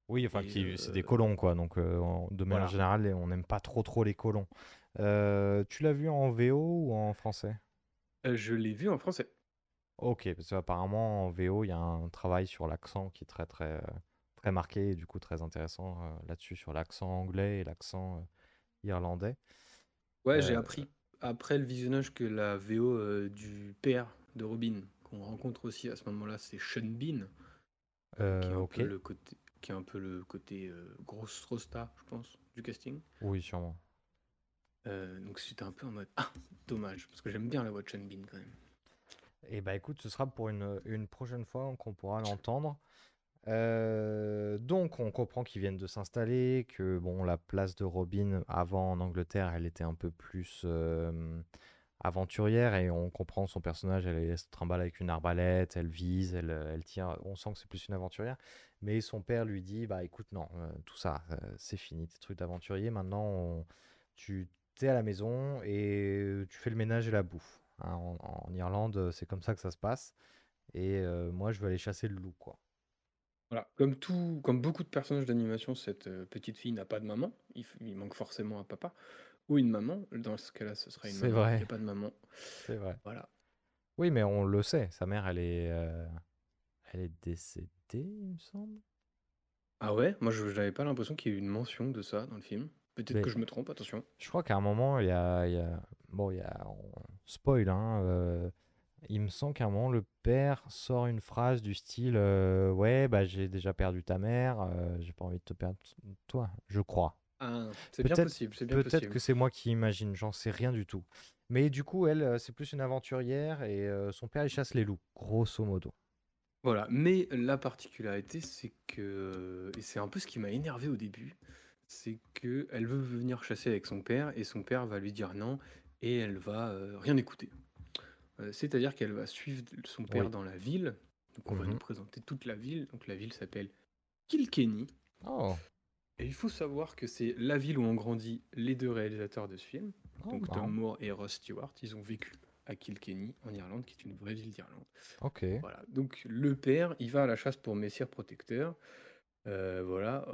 Oui, enfin, c'est des colons, quoi. Donc, de manière voilà. générale, on n'aime pas trop, trop les colons. Euh, tu l'as vu en VO ou en français? Euh, je l'ai vu en français. Ok, parce qu'apparemment en VO, il y a un travail sur l'accent qui est très très euh, très marqué et du coup très intéressant euh, là-dessus sur l'accent anglais et l'accent euh, irlandais. Ouais, j'ai Euh, appris après le visionnage que la VO euh, du père de Robin, qu'on rencontre aussi à ce moment-là, c'est Sean Bean, euh, qui est Euh, un ok, peu le côté, qui est un peu le côté euh, grosse rosta, je pense, du casting. oui, sûrement. Euh, donc c'était un peu en mode ah dommage parce que j'aime bien la Watch and Bean quand même. Et bah écoute, ce sera pour une, une prochaine fois qu'on pourra l'entendre. Euh, donc on comprend qu'ils viennent de s'installer, que bon la place de Robin avant en Angleterre, elle était un peu plus euh, aventurière et on comprend son personnage, elle, elle se trimballe avec une arbalète, elle vise, elle, elle tire, on sent que c'est plus une aventurière. Mais son père lui dit bah écoute non, euh, tout ça c'est fini, tes trucs d'aventurier, maintenant on- tu es à la maison et tu fais le ménage et la bouffe. Hein, en, en Irlande, c'est comme ça que ça se passe. Et euh, moi, je vais aller chasser le loup, quoi. Voilà, comme tout, comme beaucoup de personnages d'animation, cette petite fille n'a pas de maman. Il, manque forcément un papa ou une maman. Dans ce cas-là, ce sera une maman. Il n'y vrai. a pas de maman. C'est vrai. Voilà. Oui, mais on le sait, sa mère, elle est, euh, elle est décédée, il me semble. Ah ouais? Moi, je n'avais pas l'impression qu'il y ait eu une mention de ça dans le film. Peut-être que je me trompe, attention. je crois qu'à un moment, il y a, il y a- bon, il y a, on spoil, hein, euh, il me semble qu'à un moment, le père sort une phrase du style, euh, ouais, bah j'ai déjà perdu ta mère, euh, j'ai pas envie de te perdre toi, je crois. Ah, c'est bien possible, peut-être que c'est moi qui imagine, j'en sais rien du tout. Mais du coup, elle, c'est plus une aventurière et euh, son père, il chasse les loups, grosso modo. Voilà, mais la particularité, c'est que, et c'est un peu ce qui m'a énervé au début, c'est que elle veut venir chasser avec son père et son père va lui dire non et elle va euh, rien écouter. Euh, c'est-à-dire qu'elle va suivre son père Oui. dans la ville. Donc on va Mhm. nous présenter toute la ville. Donc la ville s'appelle Kilkenny. Oh, Et il faut savoir que c'est la ville où ont grandi les deux réalisateurs de ce film. oh, Donc. Tom Moore et Ross Stewart. Ils ont vécu à Kilkenny en Irlande, qui est une vraie ville d'Irlande. Ok. Voilà, donc le père, il va à la chasse pour Messire Protecteur. Euh, voilà,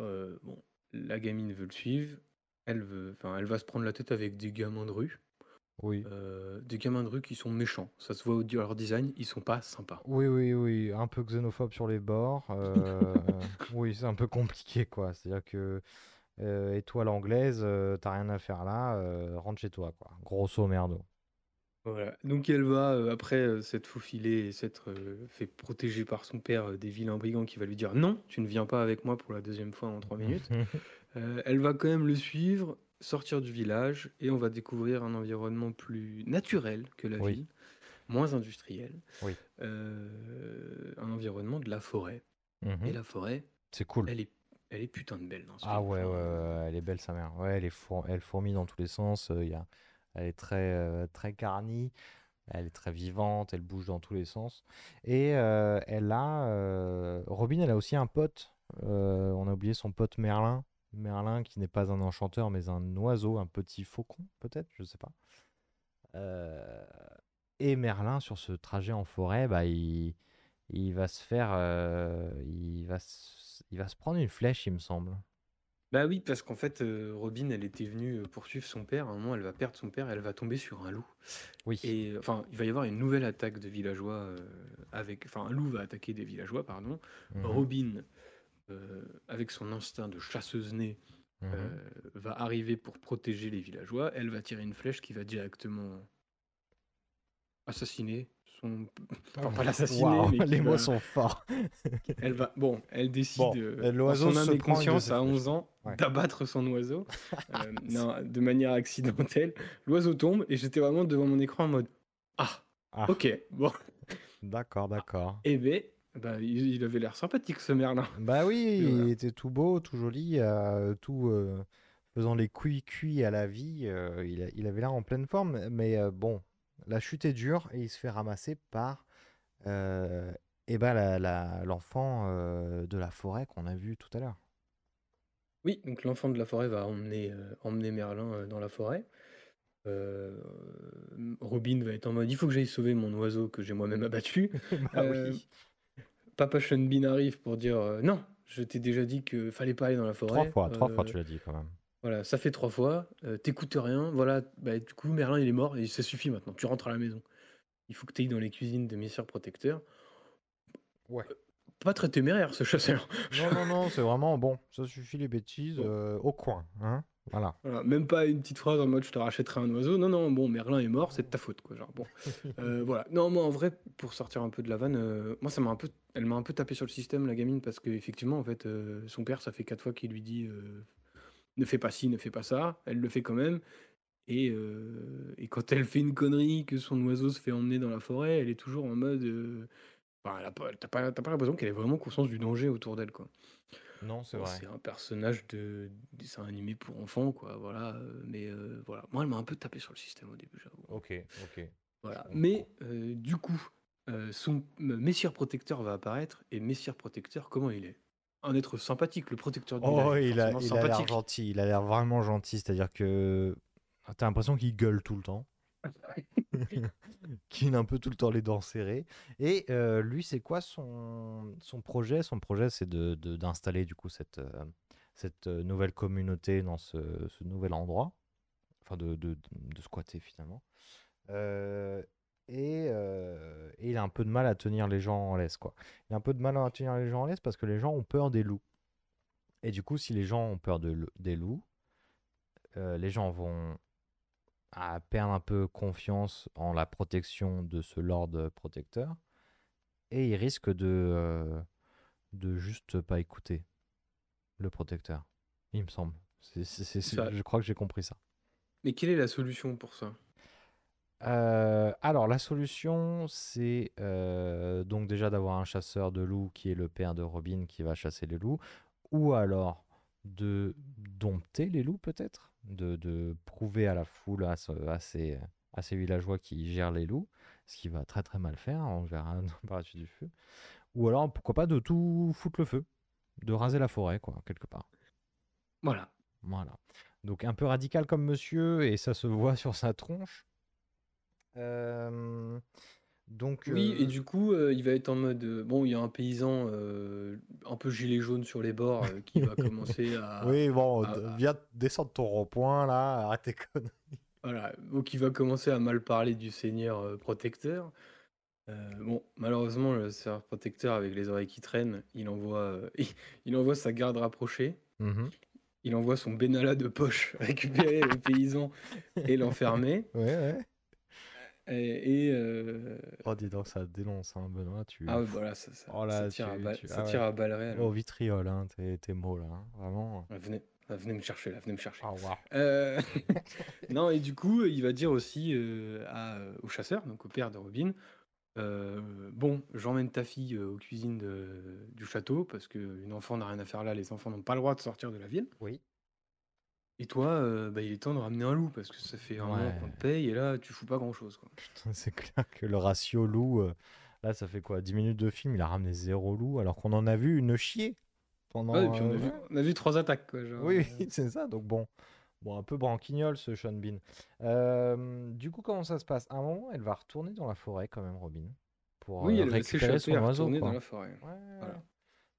bon, la gamine veut le suivre. Elle veut, enfin, elle va se prendre la tête avec des gamins de rue. Oui. Euh, des gamins de rue qui sont méchants. Ça se voit au leur design, ils sont pas sympas. Oui, oui, oui, un peu xénophobe sur les bords. euh, oui, c'est un peu compliqué, quoi. C'est-à-dire que euh, étoile anglaise, t'as rien à faire là, rentre chez toi, quoi. Grosso merdo. Voilà, donc elle va, euh, après euh, s'être faufilée et s'être euh, fait protéger par son père des vilains brigands qui va lui dire non, tu ne viens pas avec moi pour la deuxième fois en trois minutes. Elle va quand même le suivre, sortir du village, et on va découvrir un environnement plus naturel que la Oui. ville, moins industriel. Oui. Un environnement de la forêt. Mhm. Et la forêt, C'est cool. elle est, elle est putain de belle dans ce Ah film. ouais, ouais, Genre, ouais, ouais, elle est belle sa mère. Ouais, elle est four- elle fourmille dans tous les sens. y a... Elle est très, euh, très garnie. Elle est très vivante. Elle bouge dans tous les sens. Et euh, elle a. euh, Robin, elle a aussi un pote. euh, on a oublié son pote Merlin. Merlin qui n'est pas un enchanteur, mais un oiseau, un petit faucon, peut-être, je sais pas. Et Merlin, sur ce trajet en forêt, bah, il, va se faire. il, va il va se prendre une flèche, il me semble. Bah oui, parce qu'en fait, euh, Robin, elle était venue euh, poursuivre son père. À un moment, elle va perdre son père, elle va tomber sur un loup. Oui. Et enfin, il va y avoir une nouvelle attaque de villageois euh, avec. Enfin, un loup va attaquer des villageois, pardon. Mhm. Robin, euh, avec son instinct de chasseuse née, Mhm. euh, va arriver pour protéger les villageois. Elle va tirer une flèche qui va directement assassiner son. Enfin, pas l'assassiner, qui les mots sont forts. Elle va. Bon, elle décide. Bon, l'oiseau son âme se et conscience à flèches. 11 ans Ouais. d'abattre son oiseau. Euh, non, de manière accidentelle. L'oiseau tombe et j'étais vraiment devant mon écran en mode Ah, Ah, ok, bon. d'accord, d'accord. Eh ben, bah, il, avait l'air sympathique ce Merlin. Bah oui, Et il était tout beau, tout joli, euh, tout euh, faisant les cuits-cuits à la vie. euh, il, avait l'air en pleine forme, mais bon, la chute est dure et il se fait ramasser par euh, eh ben, l'enfant euh, de la forêt qu'on a vu tout à l'heure. Oui, donc l'enfant de la forêt va emmener, euh, emmener Merlin dans la forêt. Euh, Robin va être en mode il faut que j'aille sauver mon oiseau que j'ai moi-même abattu. bah Euh, oui. Papa Sean Bean arrive pour dire euh, non, je t'ai déjà dit que fallait pas aller dans la forêt. Trois fois, trois fois tu l'as dit quand même. Voilà, ça fait trois fois. euh, T'écoutes rien. Voilà, bah, du coup, Merlin, il est mort et ça suffit maintenant. Tu rentres à la maison. Il faut que tu ailles dans les cuisines de Messire Protecteur. Ouais. Pas très téméraire, ce chasseur. Non, non, non, c'est vraiment bon. Ça suffit les bêtises Bon. euh, au coin, hein. Voilà. Voilà, même pas une petite phrase en mode je te rachèterai un oiseau. Non, non, bon, Merlin est mort, c'est de ta faute, quoi. Genre, bon. Euh, voilà. Non, moi, en vrai, pour sortir un peu de la vanne, euh, moi, ça m'a un peu, elle m'a un peu tapé sur le système, la gamine, parce qu'effectivement, en fait, euh, son père, ça fait quatre fois qu'il lui dit euh, ne fais pas ci, ne fais pas ça. Elle le fait quand même. Et, euh, et quand elle fait une connerie, que son oiseau se fait emmener dans la forêt, elle est toujours en mode. euh, pas, t'as pas, pas l'impression qu'elle ait vraiment conscience du danger autour d'elle, quoi. Non, c'est Bon, vrai. c'est un personnage de dessin animé pour enfants, quoi. Voilà. euh, Mais euh, voilà. Moi, elle m'a un peu tapé sur le système au début, j'avoue. Ok, ok. Voilà. Mais du coup, son Messire Protecteur va apparaître. Et Messire Protecteur, comment il est? Un être sympathique, le protecteur du Oh, il a, il a l'air gentil. Il a l'air vraiment gentil. C'est-à-dire que t'as l'impression qu'il gueule tout le temps. qu'il a un peu tout le temps les dents serrées. Et euh, lui, c'est quoi son, son projet? Son projet, c'est de, de- d'installer du coup cette, euh, cette euh, nouvelle communauté dans ce, ce nouvel endroit. Enfin, de, de, de squatter finalement. Euh, et, euh, et il a un peu de mal à tenir les gens en laisse, quoi. Il a un peu de mal à tenir les gens en laisse parce que les gens ont peur des loups. Et du coup, si les gens ont peur de, des loups, euh, les gens vont à perdre un peu confiance en la protection de ce lord protecteur et ils risquent de, euh, de juste pas écouter le protecteur. Il me semble. Je crois que j'ai compris ça. Mais quelle est la solution pour ça? Euh, alors, la solution, c'est euh, donc déjà d'avoir un chasseur de loups qui est le père de Robin qui va chasser les loups, ou alors de dompter les loups peut-être, de, de prouver à la foule, à, ce- à ces, à ces villageois qui gèrent les loups, ce qui va très très mal faire, on verra par la suite du feu, ou alors pourquoi pas de tout foutre le feu, de raser la forêt, quoi, quelque part. Voilà. Voilà. Donc un peu radical comme monsieur, et ça se voit sur sa tronche. Donc, Oui, et du coup, il va être en mode. bon, il y a un paysan un peu gilet jaune sur les bords qui va commencer à. oui, bon, à- d- à- viens descendre ton rond-point là, arrête tes conneries. Voilà, donc il va commencer à mal parler du seigneur protecteur. Bon, malheureusement, le seigneur protecteur, avec les oreilles qui traînent, il envoie, il, envoie sa garde rapprochée, Mhm. il envoie son Benalla de poche récupérer le paysan et l'enfermer. Ouais, ouais. Et, et, euh, Oh, dis donc, ça dénonce, hein, Benoît. Tu... ah voilà, ça, ça, Oh là, ça tire, à, balle- tu- ça ah ouais. tire à balles réelles. Au vitriol, hein, tes, tes mots là, hein, vraiment. Venez, venez me chercher là, venez me chercher. Au revoir. Euh, non, et du coup, il va dire aussi euh, à- au chasseur, donc au père de Robin, bon, j'emmène ta fille aux cuisines de- du château parce qu'une enfant n'a rien à faire là, les enfants n'ont pas le droit de sortir de la ville. Oui. Et toi, euh, bah, il est temps de ramener un loup parce que ça fait un an Ouais. qu'on te paye et là, tu fous pas grand chose. Quoi. Putain, c'est clair que le ratio loup, euh, là, ça fait quoi 10 minutes de film, il a ramené zéro loup, alors qu'on en a vu une chier pendant. Ouais, et puis on a, euh, vu, on a vu trois attaques. Quoi, genre, Oui, euh, oui, c'est ça. Donc bon, bon, un peu branquignol ce Sean Bean. Euh, du coup, comment ça se passe? À un moment, elle va retourner dans la forêt quand même, Robin, pour oui, euh, elle va récupérer s'échapper son à oiseau. retourner quoi. dans la forêt. Ouais, Voilà.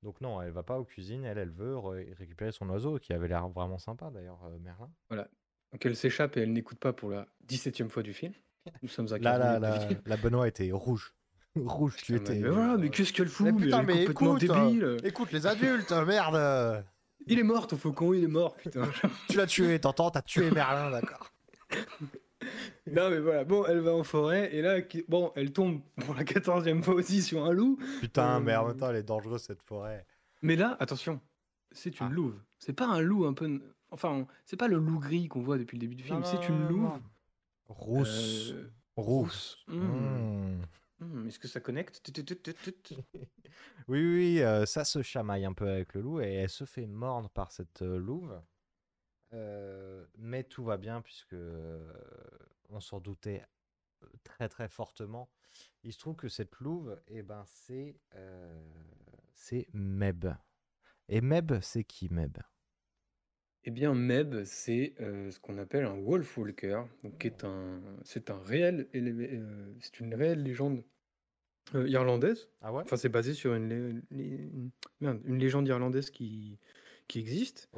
Donc non, elle va pas aux cuisines. Elle, elle veut ré- récupérer son oiseau, qui avait l'air vraiment sympa d'ailleurs, euh, Merlin. Voilà. Donc elle s'échappe et elle n'écoute pas pour la 17e fois du film. Nous sommes à 15 Là, là, minutes là, du film. la Benoît était rouge. rouge, tu étais. mais voilà, mais qu'est-ce qu'elle fout Mais mais putain, elle est mais complètement écoute, hein. Écoute les adultes, merde Il est mort, ton faucon, il est mort, putain. Tu l'as tué, t'entends T'as tué Merlin, d'accord. non, mais voilà, bon, elle va en forêt, et là, bon, elle tombe pour la 14e fois aussi sur un loup. Putain, Euh, mais en même temps, elle est dangereuse cette forêt. Mais là, attention, c'est une Ah. louve. C'est pas un loup un peu. Enfin, c'est pas le loup gris qu'on voit depuis le début du film, c'est une louve. non. Rousse. Euh, Rousse. Mmh. Mmh. hmm, Est-ce que ça connecte? Oui, oui, oui, euh, ça se chamaille un peu avec le loup et elle se fait mordre par cette euh, louve. Euh, mais tout va bien puisque euh, on s'en doutait euh, très très fortement. Il se trouve que cette louve, eh ben, c'est c'est Meb. Et Meb, c'est qui Meb? Eh bien, Meb, c'est euh, ce qu'on appelle un Wolfwalker, donc qui est un, c'est un réel, euh, c'est une réelle légende euh, irlandaise. Ah ouais? Enfin, c'est basé sur une, merde, une légende irlandaise qui, qui existe.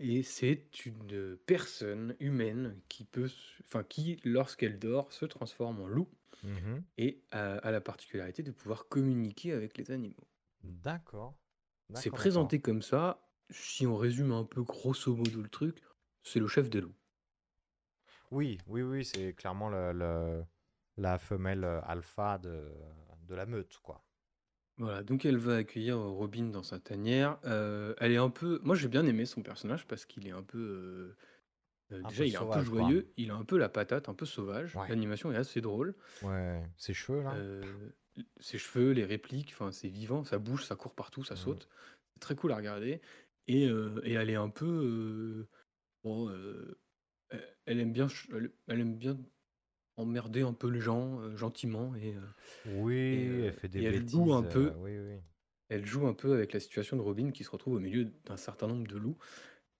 Et c'est une personne humaine qui peut, enfin, qui, lorsqu'elle dort, se transforme en loup Mhm. et a, a la particularité de pouvoir communiquer avec les animaux. D'accord. C'est présenté comme ça. Si on résume un peu grosso modo le truc, c'est le chef des loups. Oui, oui, oui, c'est clairement le- le- la femelle alpha de, de la meute, quoi. Voilà, donc elle va accueillir Robin dans sa tanière. Elle est un peu. Moi, j'ai bien aimé son personnage parce qu'il est un peu. Un déjà, peu il est un peu sauvage, quoi. joyeux, il a un peu la patate, un peu sauvage. Ouais. L'animation est assez drôle. Ouais, ses cheveux là. Ses cheveux, les répliques, enfin, c'est vivant, ça bouge, ça court partout, ça Mhm. saute. C'est très cool à regarder. Et, et elle est un peu. euh, bon, elle- elle aime bien, ch- elle, elle aime bien emmerder un peu les gens euh, gentiment. Et, euh, Oui, euh, elle fait des et elle joue un peu. euh, oui, oui. Elle joue un peu avec la situation de Robin qui se retrouve au milieu d'un certain nombre de loups,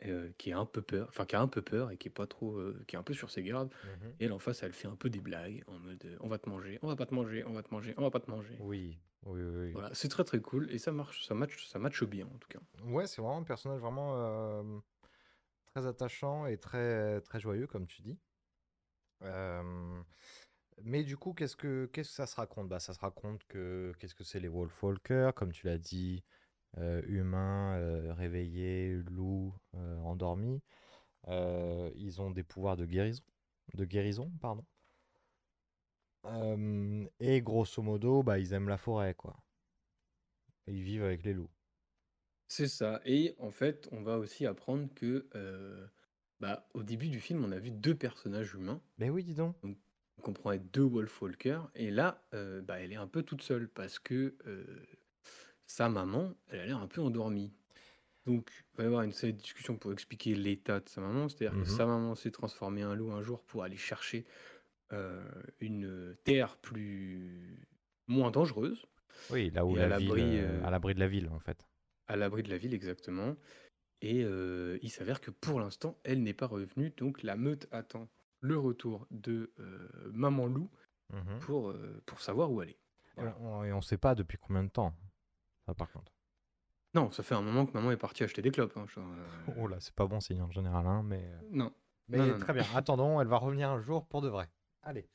euh, qui a un peu peur, enfin qui a un peu peur et qui est pas trop, euh, qui est un peu sur ses gardes. Mhm. Et elle en face, elle fait un peu des blagues en mode euh, on va te manger, on va pas te manger, on va te manger, on va pas te manger. Oui, oui, oui. oui. Voilà, c'est très très cool et ça marche, ça match, ça matche bien en tout cas. Ouais, c'est vraiment un personnage vraiment euh, très attachant et très, très joyeux, comme tu dis. Mais du coup, qu'est-ce que, qu'est-ce que ça se raconte? Bah, ça se raconte que qu'est-ce que c'est les Wolfwalkers, comme tu l'as dit, humains réveillés, loups endormis. Ils ont des pouvoirs de guérison, de guérison, pardon. Et grosso modo, bah, ils aiment la forêt, quoi. Ils vivent avec les loups. C'est ça. Et en fait, on va aussi apprendre que bah, au début du film, on a vu deux personnages humains. Mais oui, dis donc. Donc, on comprend être deux Wolfwalkers. Et là, euh, bah, elle est un peu toute seule parce que euh, sa maman, elle a l'air un peu endormie. Donc, il va y avoir une série de discussions pour expliquer l'état de sa maman. C'est-à-dire Mhm. que sa maman s'est transformée en loup un jour pour aller chercher euh, une terre plus moins dangereuse, Oui, là où Et la à l'abri de la ville, en fait. à l'abri de la ville exactement. Et euh, il s'avère que pour l'instant, elle n'est pas revenue. Donc la meute attend le retour de euh, Maman Loup Mhm. pour, euh, pour savoir où elle est. Et Voilà. on- Et on sait pas depuis combien de temps. Ça, par contre. Non, ça fait un moment que maman est partie acheter des clopes. hein, genre, Oh là, c'est pas bon signe en général, hein, mais. Non. Mais Non, non, très non. bien. Attendons, elle va revenir un jour pour de vrai. Allez.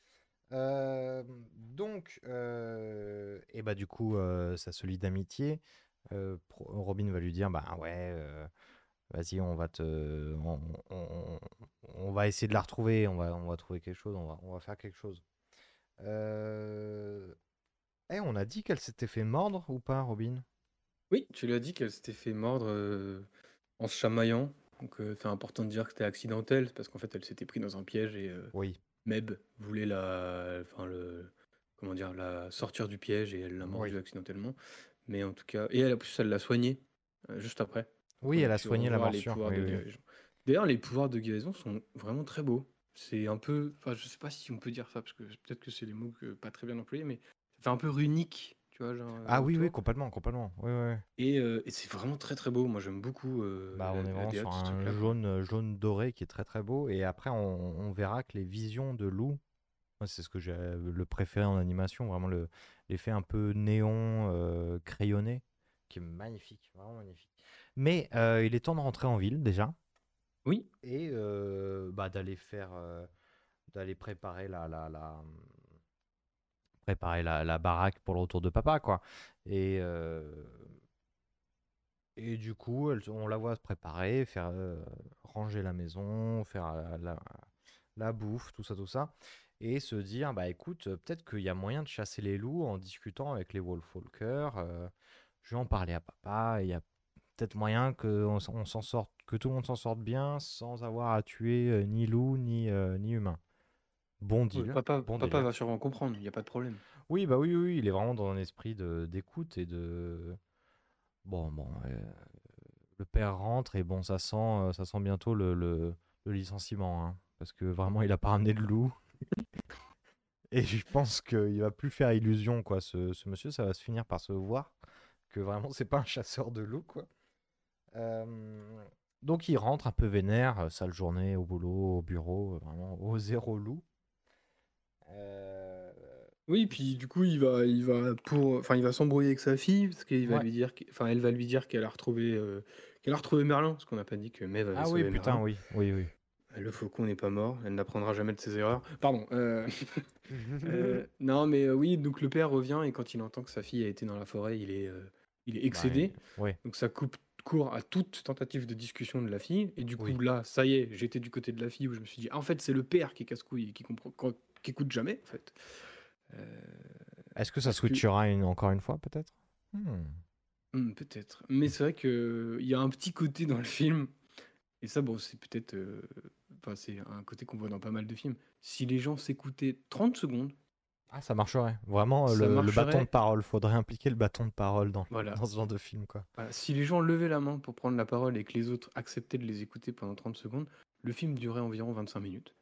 Donc, et bah du coup, ça se lie d'amitié. Robin va lui dire, bah ouais, vas-y, on va te, on, on- on va essayer de la retrouver, on va, on va trouver quelque chose, on va, on va faire quelque chose. Euh, eh, on a dit qu'elle s'était fait mordre ou pas, Robin? Oui, tu lui as dit qu'elle s'était fait mordre euh, en se chamaillant. Donc euh, c'est important de dire que c'était accidentel parce qu'en fait elle s'était prise dans un piège et euh, Oui. Meb voulait la, enfin le, comment dire, la sortir du piège et elle l'a mordu Oui. accidentellement. Mais en tout cas, et elle, en plus elle l'a soignée juste après. Oui, elle a soigné la morsure. oui, oui. D'ailleurs, les pouvoirs de guérison sont vraiment très beaux. C'est un peu, enfin, je sais pas si on peut dire ça parce que peut-être que c'est les mots que pas très bien employés, mais ça fait un peu runique, tu vois, genre. euh, Ah oui, oui, autour. complètement, complètement. Oui, oui. Et, euh, et c'est vraiment très très beau. Moi, j'aime beaucoup. euh, Bah, la- on est vraiment sur un jaune, euh, jaune doré qui est très très beau. Et après, on, on verra que les visions de loup, c'est ce que j'ai euh, le préféré en animation, vraiment le, l'effet un peu néon euh, crayonné, qui est magnifique, vraiment magnifique. Mais euh, il est temps de rentrer en ville déjà Oui, et euh, bah, d'aller faire, euh, d'aller préparer la, la, la, préparer la, la baraque pour le retour de papa, quoi. Et, et du coup, elle- on la voit se préparer, faire ranger la maison, faire la, bouffe, tout ça, tout ça. Et se dire, bah écoute, peut-être qu'il y a moyen de chasser les loups en discutant avec les Wolfwalkers. je vais en parler à papa. Il y a peut-être moyen que, on, s'en sorte, que tout le monde s'en sorte bien sans avoir à tuer euh, ni loup ni, euh, ni humain. Bon deal. papa, bon papa va sûrement comprendre. Il n'y a pas de problème. Oui, bah oui, oui, oui, il est vraiment dans un esprit d'écoute et de. Bon, bon, euh, le père rentre et bon, ça sent, ça sent bientôt le, le, le licenciement, hein, parce que vraiment, il a pas ramené de loup. Et je pense qu'il va plus faire illusion, quoi, ce, ce monsieur, ça va se finir par se voir que vraiment, c'est pas un chasseur de loups, quoi. Euh, donc, il rentre un peu vénère, euh, sale journée au boulot, au bureau, euh, vraiment au zéro loup. Euh, Oui, puis du coup, il va, il va pour, enfin, il va s'embrouiller avec sa fille parce qu'il va Ouais. lui dire, enfin, elle va lui dire qu'elle a retrouvé, euh, qu'elle a retrouvé Merlin, parce qu'on n'a pas dit que Maeve avait Ah sauvé oui, putain, Merlin. oui, oui, oui. Le faucon n'est pas mort, elle n'apprendra jamais de ses erreurs. Pardon. euh, non, mais oui, donc le père revient et quand il entend que sa fille a été dans la forêt, il est, il est excédé. Bah. Donc ça coupe court à toute tentative de discussion de la fille. Et du coup, Oui. là, ça y est, j'étais du côté de la fille où je me suis dit, ah, en fait, c'est le père qui casse-couille et qui comprend, qui écoute jamais, en fait. Euh, Est-ce que ça parce que- switchera une- encore une fois, peut-être? Hmm. Hmm, peut-être. Mais c'est vrai qu'il y a un petit côté dans le film, et ça, bon, c'est peut-être euh, enfin, c'est un côté qu'on voit dans pas mal de films. Si les gens s'écoutaient 30 secondes, Ah, ça marcherait. Vraiment, Ça le, le bâton de parole. Faudrait impliquer le bâton de parole dans, Voilà. dans ce genre de film, quoi. voilà, si les gens levaient la main pour prendre la parole et que les autres acceptaient de les écouter pendant 30 secondes, le film durait environ 25 minutes.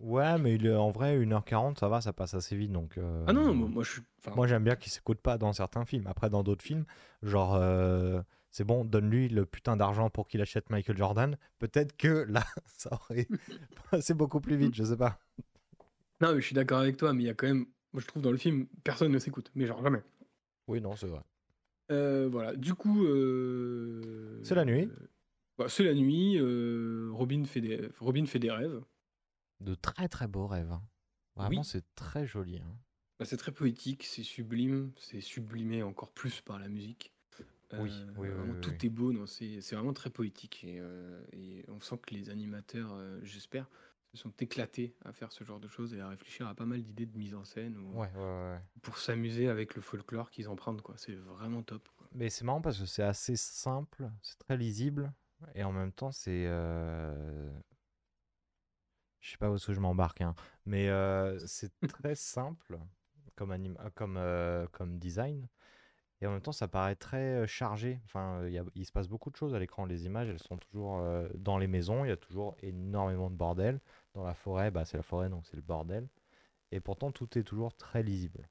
Ouais, mais il est- en vrai, 1h40, ça va, ça passe assez vite. Donc, euh, Ah non, non, moi, moi, je suis. enfin, Moi, j'aime bien qu'il s'écoute pas dans certains films. Après, dans d'autres films, genre, euh, c'est bon, donne-lui le putain d'argent pour qu'il achète Michael Jordan. Peut-être que là, ça aurait passé beaucoup plus vite, je sais pas. Non, mais je suis d'accord avec toi, mais il y a quand même. Moi, je trouve dans le film, personne ne s'écoute. Mais genre, jamais. Oui, non, c'est vrai. Euh, voilà, du coup. euh, C'est la nuit. euh, bah, c'est la nuit. euh, Robin, fait des... Robin fait des rêves. De très très beaux rêves. hein. Vraiment, Oui. c'est très joli. hein. Bah, c'est très poétique, c'est sublime, c'est sublimé encore plus par la musique. Oui, oui, oui, vraiment, oui, tout oui. est beau, non, c'est c'est vraiment très poétique. Et, euh, et on sent que les animateurs, euh, j'espère, se sont éclatés à faire ce genre de choses et à réfléchir à pas mal d'idées de mise en scène ou Ouais, ouais, ouais. pour s'amuser avec le folklore qu'ils empruntent. quoi. C'est vraiment top. quoi. Mais c'est marrant parce que c'est assez simple, c'est très lisible, et en même temps, c'est. euh, Je sais pas où est-ce que je m'embarque, hein, mais euh, c'est très simple comme, anim... euh, comme, euh, comme design, et en même temps, ça paraît très chargé. Enfin, il y a- il se passe beaucoup de choses à l'écran. Les images, elles sont toujours euh, dans les maisons, il y a toujours énormément de bordel. Dans la forêt, bah, c'est la forêt, donc c'est le bordel. Et pourtant, tout est toujours très lisible.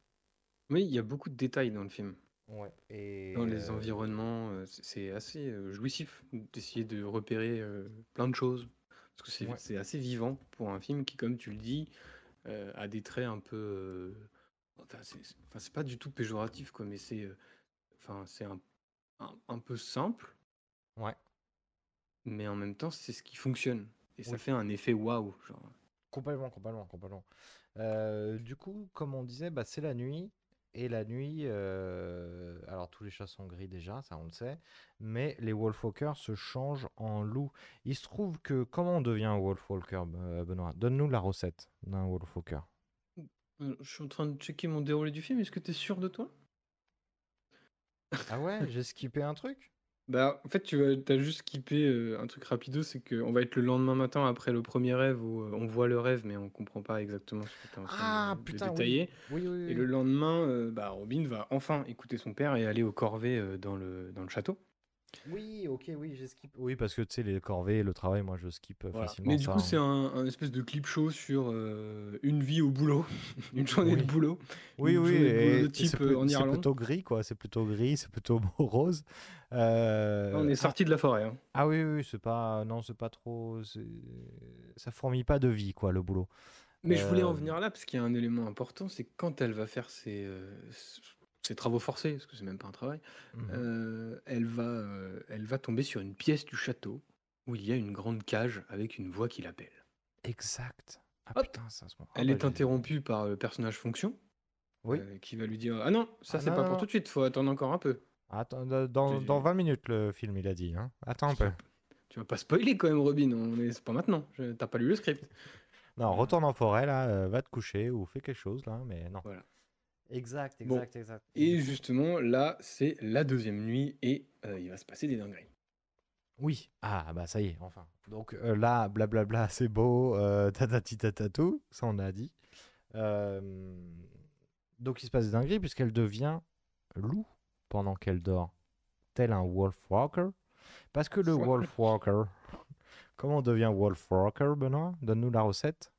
Oui, il y a beaucoup de détails dans le film. Ouais. Et Dans les euh, environnements, euh, c'est assez jouissif d'essayer de repérer plein de choses. Parce que c'est Ouais. assez vivant pour un film qui, comme tu le dis, euh, a des traits un peu. enfin, c'est pas du tout péjoratif, quoi, mais c'est enfin, c'est un, un, un peu simple, Ouais. mais en même temps, c'est ce qui fonctionne. Et ça fait un effet waouh. Genre. Complètement, complètement, complètement. Euh, du coup, comme on disait, bah, c'est la nuit. Et la nuit, euh, alors tous les chats sont gris déjà, ça on le sait, mais les Wolfwalkers se changent en loups. Il se trouve que comment on devient un Wolfwalker, Be- Benoît? Donne-nous la recette d'un Wolfwalker. Euh, Je suis en train de checker mon déroulé du film. Est-ce que tu es sûr de toi? Ah ouais, j'ai skippé un truc? Bah, en fait, tu as juste skippé euh, un truc rapido, c'est qu'on va être le lendemain matin après le premier rêve où euh, on voit le rêve, mais on comprend pas exactement ce que tu es en train Ah de, de putain, détailler. oui. Oui, oui, Et oui. le lendemain, euh, bah, Robin va enfin écouter son père et aller au corvée euh, dans, le, dans le château. Oui, ok, oui, j'ai skippé. Oui, parce que tu sais, les corvées, le travail, moi je skip euh, Voilà. facilement Mais du ça, coup, hein. c'est un, un espèce de clip show sur euh, une vie au boulot, une journée de Oui. boulot. Oui, une oui, de et de type c'est euh, plus- en c'est Irlande. plutôt gris, quoi. C'est plutôt gris, c'est plutôt rose. Euh, Là, on est ah, sorti de la forêt. hein. Ah oui, oui, oui, c'est pas, non, c'est pas trop, c'est- ça fourmille pas de vie, quoi, le boulot. Mais je voulais en venir là parce qu'il y a un élément important, c'est quand elle va faire ses, euh, ses travaux forcés, parce que c'est même pas un travail, Mhm. euh, elle, va, euh, elle va tomber sur une pièce du château où il y a une grande cage avec une voix qui l'appelle. Exact. Ah Hop. putain, ça se moment. Elle est interrompue par le personnage fonction, Oui. euh, qui va lui dire Ah non, ça Ah c'est pas non, pour tout de suite, faut attendre encore un peu. Attends, dans, dans, Tu- dans 20 minutes, le film, il a dit. Hein. Attends un peu. Tu vas pas spoiler quand même, Robin, on est... c'est pas maintenant, Je- t'as pas lu le script. Non, retourne en forêt, là, va te coucher ou fais quelque chose, là, mais non. Voilà. Exact, Bon. exact, exact. Et justement, là, c'est la deuxième nuit et euh, il va se passer des dingueries. Oui, ah bah ça y est, enfin. Donc euh, là, blablabla, c'est beau, euh, tatati tatatou, ça on a dit. Euh, donc il se passe des dingueries puisqu'elle devient loup pendant qu'elle dort, tel un wolfwalker. Parce que le wolfwalker, comment on devient wolfwalker, Benoît? Donne-nous la recette.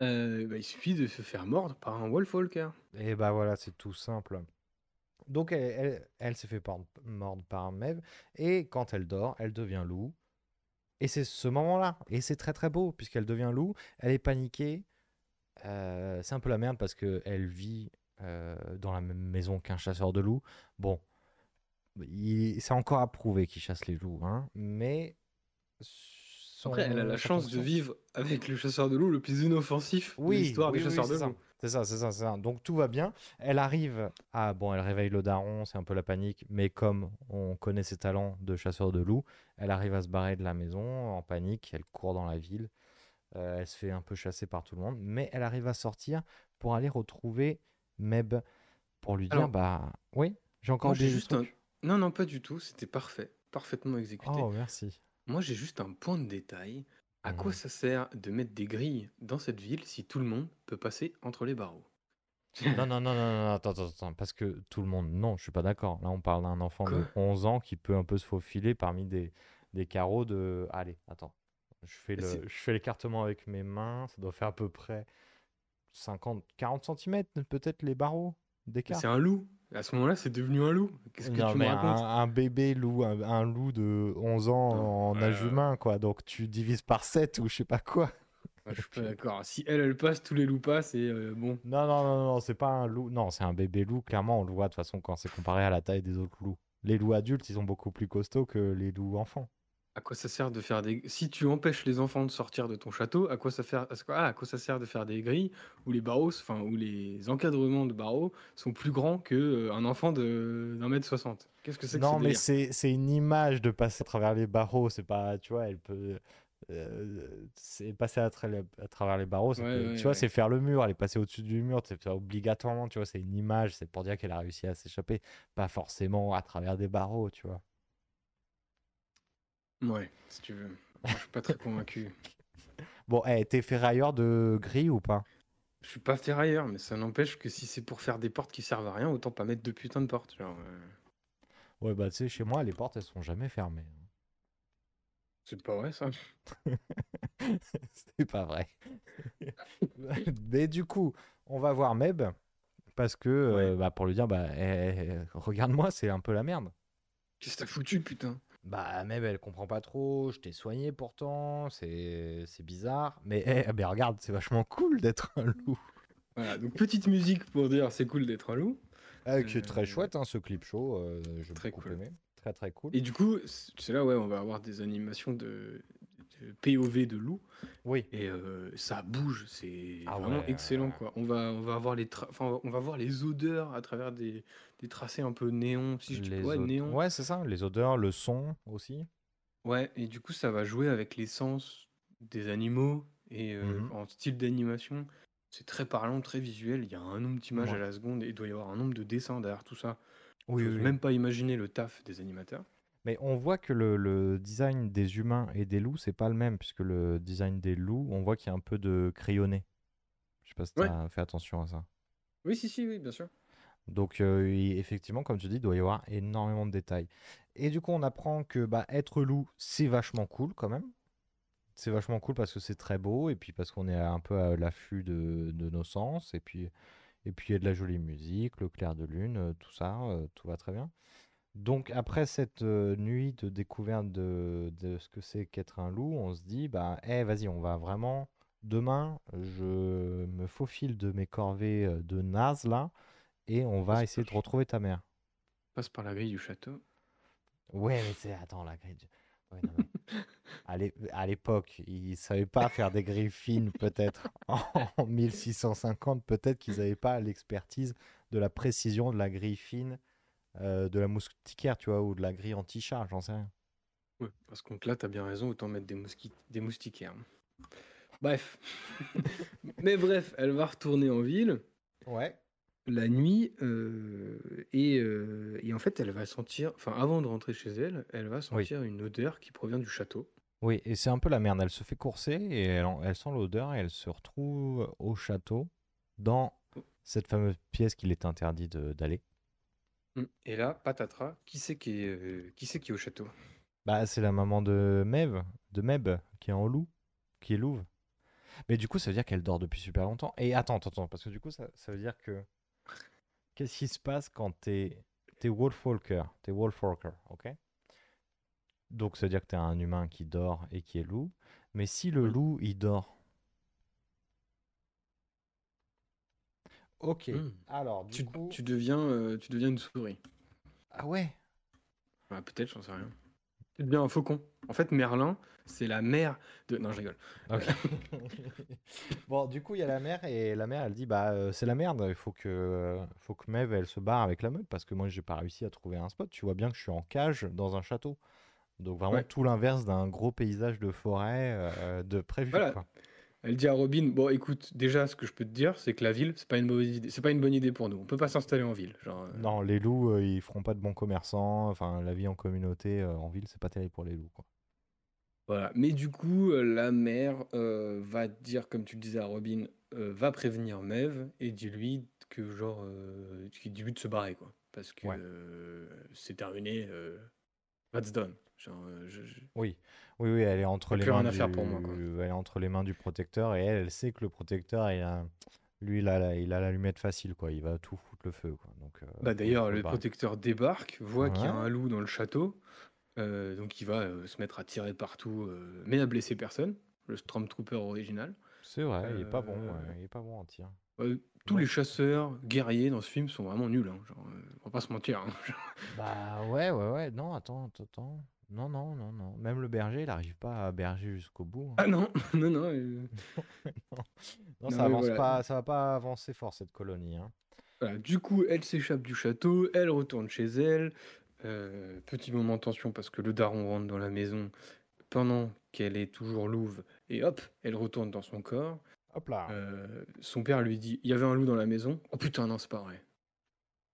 Bah, il suffit de se faire mordre par un Wolfwalker. Et bah voilà, c'est tout simple. Donc elle, elle, s'est fait mordre par un Mev, et quand elle dort, elle devient loup. Et c'est ce moment-là, et c'est très très beau, puisqu'elle devient loup, elle est paniquée. C'est un peu la merde parce qu'elle vit dans la même maison qu'un chasseur de loups. Bon, c'est encore à prouver qu'il chasse les loups, hein, mais... son- Après, elle a la chance de vivre avec le chasseur de loup le plus inoffensif de oui, l'histoire oui, des oui, chasseurs c'est de ça. loup. C'est ça, c'est ça, c'est ça. Donc tout va bien. Elle arrive à. Bon, elle réveille le daron, c'est un peu la panique, mais comme on connaît ses talents de chasseur de loups, elle arrive à se barrer de la maison en panique. Elle court dans la ville. Euh, elle se fait un peu chasser par tout le monde, mais elle arrive à sortir pour aller retrouver Meb pour lui dire Alors, Bah, oui, j'ai encore Moi, des juste un... Non, non, pas du tout. C'était parfait. Parfaitement exécuté. Oh, merci. Moi, j'ai juste un point de détail. À quoi ça sert de mettre des grilles dans cette ville si tout le monde peut passer entre les barreaux? Non, non, non, non, non, attends, attends, attends, parce que tout le monde, non, je suis pas d'accord. Là, on parle d'un enfant de Quoi? 11 ans qui peut un peu se faufiler parmi des, des carreaux de... Allez, attends. Je fais Mais le, je fais l'écartement avec mes mains, ça doit faire à peu près 50, 40 cm peut-être les barreaux? D'écart. c'est un loup. À ce moment-là, c'est devenu un loup. Qu'est-ce que Non, tu me mais un, racontes? un bébé loup, un, un loup de 11 ans Non, en âge humain, quoi. Donc tu divises par 7 ou je sais pas quoi. ah, je suis pas d'accord. Si elle, elle passe, tous les loups passent et euh, bon. Non, non, non, non, c'est pas un loup. Non, c'est un bébé loup. Clairement, on le voit de toute façon quand c'est comparé à la taille des autres loups. Les loups adultes, ils sont beaucoup plus costauds que les loups enfants. À quoi ça sert de faire des... Si tu empêches les enfants de sortir de ton château, à quoi ça fait... à quoi- ah, à quoi ça sert de faire des grilles où les barreaux, enfin, où les encadrements de barreaux sont plus grands que euh, un enfant de d'un mètre soixante? Qu'est-ce que c'est que ce Non, mais c'est c'est une image de passer à travers les barreaux. C'est pas, tu vois, elle peut. euh, c'est passer à, tra- à travers les barreaux, ça Ouais, peut- ouais, tu vois, c'est faire le mur, elle est passée au-dessus du mur, c'est obligatoirement, tu vois, c'est une image, c'est pour dire qu'elle a réussi à s'échapper, pas forcément à travers des barreaux, tu vois. Ouais, si tu veux. Moi, je suis pas très convaincu. Bon, eh, t'es ferrailleur de gris ou pas? Je suis pas ferrailleur, mais ça n'empêche que si c'est pour faire des portes qui servent à rien, autant pas mettre de putain de portes. Genre, euh, Ouais, bah tu sais, chez moi, les portes, elles sont jamais fermées. c'est pas vrai ça. C'est pas vrai. Mais du coup, on va voir Meb parce que euh, bah, pour lui dire bah eh, eh, regarde-moi, c'est un peu la merde. Qu'est-ce que t'as foutu, putain? Bah Meb elle comprend pas trop, je t'ai soigné pourtant, c'est c'est bizarre, mais eh, ben, regarde, c'est vachement cool d'être un loup. Voilà, donc petite musique pour dire c'est cool d'être un loup. Ah, qui est très Euh, chouette hein, ce clip show, euh, j'ai très cool. aimé, très très cool. Et du coup, c'est là ouais, on va avoir des animations de, de POV de loup Oui. et euh, ça bouge, c'est Ah vraiment ouais, excellent ouais. quoi. On va on va avoir les enfin, on va voir les odeurs à travers des, des tracés un peu néon, si je dis Les ouais, néon. Ouais, c'est ça, les odeurs, le son aussi. Ouais, et du coup, ça va jouer avec les sens des animaux et euh, Mhm. en style d'animation. C'est très parlant, très visuel. Il y a un nombre d'images Ouais. à la seconde et il doit y avoir un nombre de dessins derrière tout ça. Oui, J'ose oui, oui. même pas imaginer le taf des animateurs. Mais on voit que le, le design des humains et des loups, c'est pas le même, puisque le design des loups, on voit qu'il y a un peu de crayonné. Je sais pas si tu Ouais. as fait attention à ça. Oui, si, si, oui, bien sûr. Donc, effectivement, comme tu dis, il doit y avoir énormément de détails. Et du coup, on apprend que bah, être loup, c'est vachement cool quand même. C'est vachement cool parce que c'est très beau, et puis parce qu'on est un peu à l'affût de, nos sens, et puis et puis il y a de la jolie musique, le clair de lune, tout ça, tout va très bien. Donc après cette nuit de découverte de, de ce que c'est qu'être un loup, on se dit, bah, eh, vas-y, on va vraiment, demain, je me faufile de mes corvées de naze là, et on va essayer de retrouver ta mère. passe par la grille du château. Ouais, mais c'est, attends, la grille. de- ouais, non, mais à l'é- à l'époque, ils savaient pas faire des grilles fines, peut-être. En 1650, peut-être qu'ils n'avaient pas l'expertise de la précision de la grille fine euh, de la moustiquaire, tu vois, ou de la grille anti-chat, j'en sais rien. Ouais, parce que là, t'as bien raison, autant mettre des, des moustiquaires. Bref. Mais bref, elle va retourner en ville. Ouais. La nuit euh, et, euh, et en fait elle va sentir, enfin avant de rentrer chez elle, elle va Oui. sentir une odeur qui provient du château. Oui, et c'est un peu la merde. Elle se fait courser et elle, en- elle sent l'odeur et elle se retrouve au château dans cette fameuse pièce qu'il est interdit de- d'aller. Mm. Et là, patatras, qui c'est qui est, euh, qui c'est qui est au château? Bah, c'est la maman de Mev, de Meb, qui est en loup, qui est louve. Mais du coup, ça veut dire qu'elle dort depuis super longtemps. Et attends, attends, attends, parce que du coup, ça, ça veut dire que. Qu'est-ce qui se passe quand t'es t'es Wolfwalker T'es Wolfwalker, ok? Donc, ça veut dire que t'es un humain qui dort et qui est loup. Mais si le loup, il dort. Ok, Mm. alors, du tu, coup. tu deviens, euh, tu deviens une souris. Ah ouais? Ouais, Peut-être, j'en sais rien. Tu deviens un faucon. En fait, Merlin, c'est la mère de. Non, je rigole. Bon, du coup, il y a la mère et la mère, elle dit bah euh, c'est la merde. Il faut que euh, faut que Mev elle se barre avec la meute parce que moi j'ai pas réussi à trouver un spot. Tu vois bien que je suis en cage dans un château. Donc vraiment Ouais. tout l'inverse d'un gros paysage de forêt euh, de prévu. Voilà. quoi. Elle dit à Robin Bon, écoute, déjà, ce que je peux te dire, c'est que la ville, c'est pas une mauvaise idée. C'est pas une bonne idée pour nous. On peut pas s'installer en ville. Genre, euh, Non, les loups, euh, ils feront pas de bons commerçants. Enfin, la vie en communauté, euh, en ville, c'est pas terrible pour les loups. Quoi. Voilà. Mais du coup, la mère va dire, comme tu le disais à Robin, va prévenir Mev et dit-lui que genre, euh, qu'il dit lui de se barrer quoi, parce que Ouais. c'est terminé, that's done. Genre, euh, je- je- Oui, oui, oui, elle est entre les mains du... pour moi, elle est entre les mains du protecteur et elle, elle sait que le protecteur, il a... lui, il a, la- il a l'allumette facile, quoi. Il va tout foutre le feu, quoi. Donc, euh, Bah d'ailleurs, le protecteur débarque, voit qu'il y a un loup dans le château, euh, donc il va euh, se mettre à tirer partout, mais à blesser personne. Le Stormtrooper original. C'est vrai, il est pas bon, ouais, il est pas bon en tir. Tous Ouais. les chasseurs guerriers dans ce film sont vraiment nuls. hein, genre, on va pas se mentir. hein. Bah ouais, ouais, ouais. Non, attends, attends. Non, non, non, non. Même le berger, il arrive pas à berger jusqu'au bout. hein. ah non, non, non. euh, non, non, ça mais avance voilà. pas, ça va pas avancer fort cette colonie. Hein. Voilà, du coup, elle s'échappe du château, elle retourne chez elle. Euh, petit moment de tension parce que le daron rentre dans la maison pendant qu'elle est toujours louve et hop, elle retourne dans son corps. Hop là. Euh, son père lui dit il y avait un loup dans la maison. Oh putain, non, c'est pas vrai.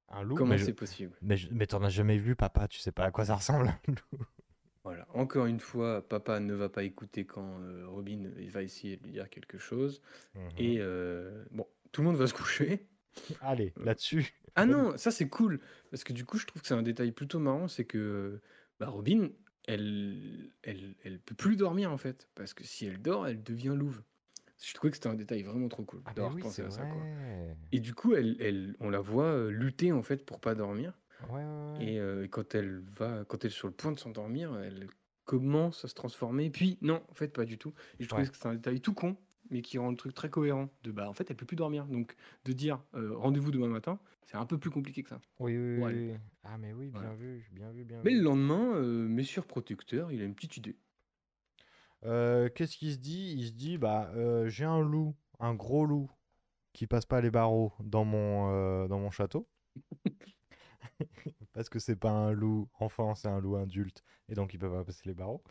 Un loup? Comment mais je- c'est possible? Mais, je- mais t'en as jamais vu, papa. Tu sais pas à quoi ça ressemble. un loup? Voilà, encore une fois, papa ne va pas écouter quand euh, Robin il va essayer de lui dire quelque chose. Mhm. Et euh, bon, tout le monde va se coucher. Allez, là-dessus. Ah non, ça c'est cool. Parce que du coup, je trouve que c'est un détail plutôt marrant, c'est que bah, Robin, elle, elle, elle peut plus dormir en fait. Parce que si elle dort, elle devient louve. Je trouvais que c'était un détail vraiment trop cool Ah, mais d'avoir oui, pensé c'est à ça. Quoi. vrai. Et du coup, elle, elle, on la voit euh, lutter en fait pour pas dormir. Ouais, ouais, ouais. Et euh, quand elle va, quand elle est sur le point de s'endormir, elle commence à se transformer. Puis non, en fait, pas du tout. Et je Ouais. que c'est un détail tout con, mais qui rend le truc très cohérent. De bah, en fait, elle peut plus dormir. Donc, de dire euh, rendez-vous demain matin, c'est un peu plus compliqué que ça. Oui, oui, oui. Ah, mais oui, bien Voilà. vu, bien vu, bien Mais vu. le lendemain, euh, Messieurs Protecteur, il a une petite idée. Euh, Qu'est-ce qu'il se dit? Il se dit, bah, euh, j'ai un loup, un gros loup, qui passe pas les barreaux dans mon, euh, dans mon château. Parce que c'est pas un loup enfant, c'est un loup adulte, et donc il peut pas passer les barreaux.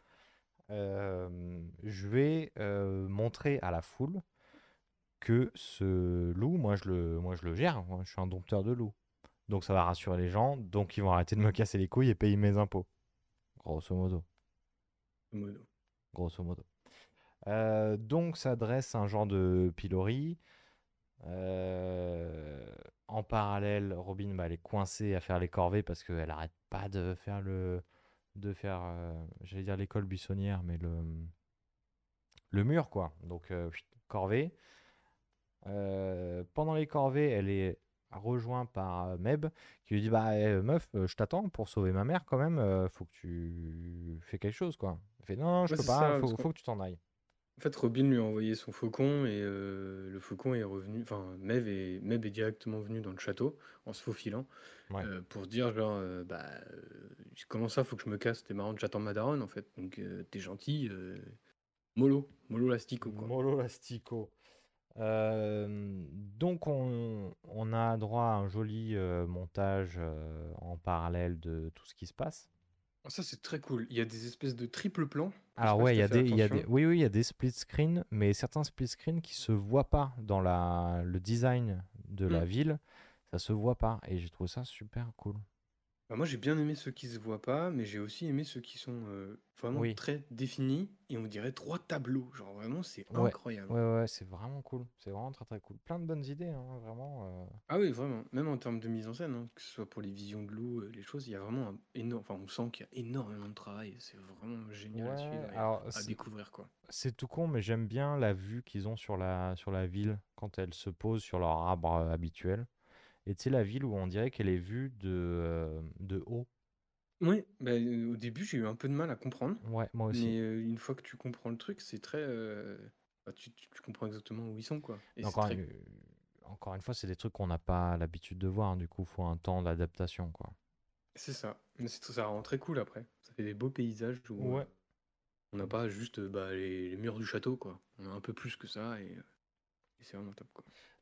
Euh, je vais euh, montrer à la foule que ce loup, moi je le, moi je le gère, moi, je suis un dompteur de loups. Donc ça va rassurer les gens, donc ils vont arrêter de me casser les couilles et payer mes impôts. Grosso modo. Modo. Grosso modo. Euh, donc ça dresse un genre de pilori. Euh, en parallèle, Robin bah, elle est coincée à faire les corvées parce qu'elle arrête pas de faire le de faire euh, j'allais dire l'école buissonnière mais le le mur quoi. Donc euh, corvée. Euh, pendant les corvées, elle est rejointe par Meb qui lui dit bah eh, meuf, je t'attends pour sauver ma mère quand même, faut que tu fais quelque chose quoi. Elle fait non, non je Ouais, peux pas, ça, faut que tu t'en ailles. En fait, Robin lui a envoyé son faucon et euh, le faucon est revenu. Enfin, Mev est, Mev est directement venu dans le château en se faufilant Ouais. euh, pour dire genre, euh, bah, comment ça, faut que je me casse, t'es marrant, j'attends ma daronne en fait. Donc, t'es gentil, euh, mollo, mollo l'astico quoi. Molo Lastico. Donc on, on a droit à un joli montage en parallèle de tout ce qui se passe. Ah, Ça, c'est très cool. Il y a des espèces de triple plans. Je sais Alors pas ouais, si il y t'as a fait des, il y a des, attention. oui, oui, il y a des split screens, mais certains split screens qui se voient pas dans la, le design de la Mm. ville, ça se voit pas, et j'ai trouvé ça super cool. Bah, moi, j'ai bien aimé ceux qui se voient pas, mais j'ai aussi aimé ceux qui sont euh, vraiment Oui. très définis et on dirait trois tableaux. Genre vraiment, c'est Ouais, incroyable. ouais, ouais, c'est vraiment cool, c'est vraiment très très cool. Plein de bonnes idées, hein, vraiment. euh. Ah oui, vraiment. Même en termes de mise en scène, hein, que ce soit pour les visions de loup, euh, les choses, il y a vraiment un énorme. Enfin, on sent qu'il y a énormément de travail. C'est vraiment génial à Ouais, suivre et alors, à c'est- découvrir, quoi. C'est tout con, mais j'aime bien la vue qu'ils ont sur la, sur la ville quand elle se pose sur leur arbre euh, habituel. Et tu sais, la ville où on dirait qu'elle est vue de, euh, de haut. Oui, bah, euh, au début, j'ai eu un peu de mal à comprendre. Ouais, moi aussi. Mais euh, une fois que tu comprends le truc, c'est très. bah, tu, tu- tu comprends exactement où ils sont, quoi. Et c'est encore, très- une, encore une fois, c'est des trucs qu'on n'a pas l'habitude de voir. Du coup, il faut un temps d'adaptation, quoi. C'est ça. Mais c'est- ça rend très cool après. Ça fait des beaux paysages où Ouais. euh, on n'a pas juste euh, bah, les, les murs du château, quoi. On a un peu plus que ça et, euh, et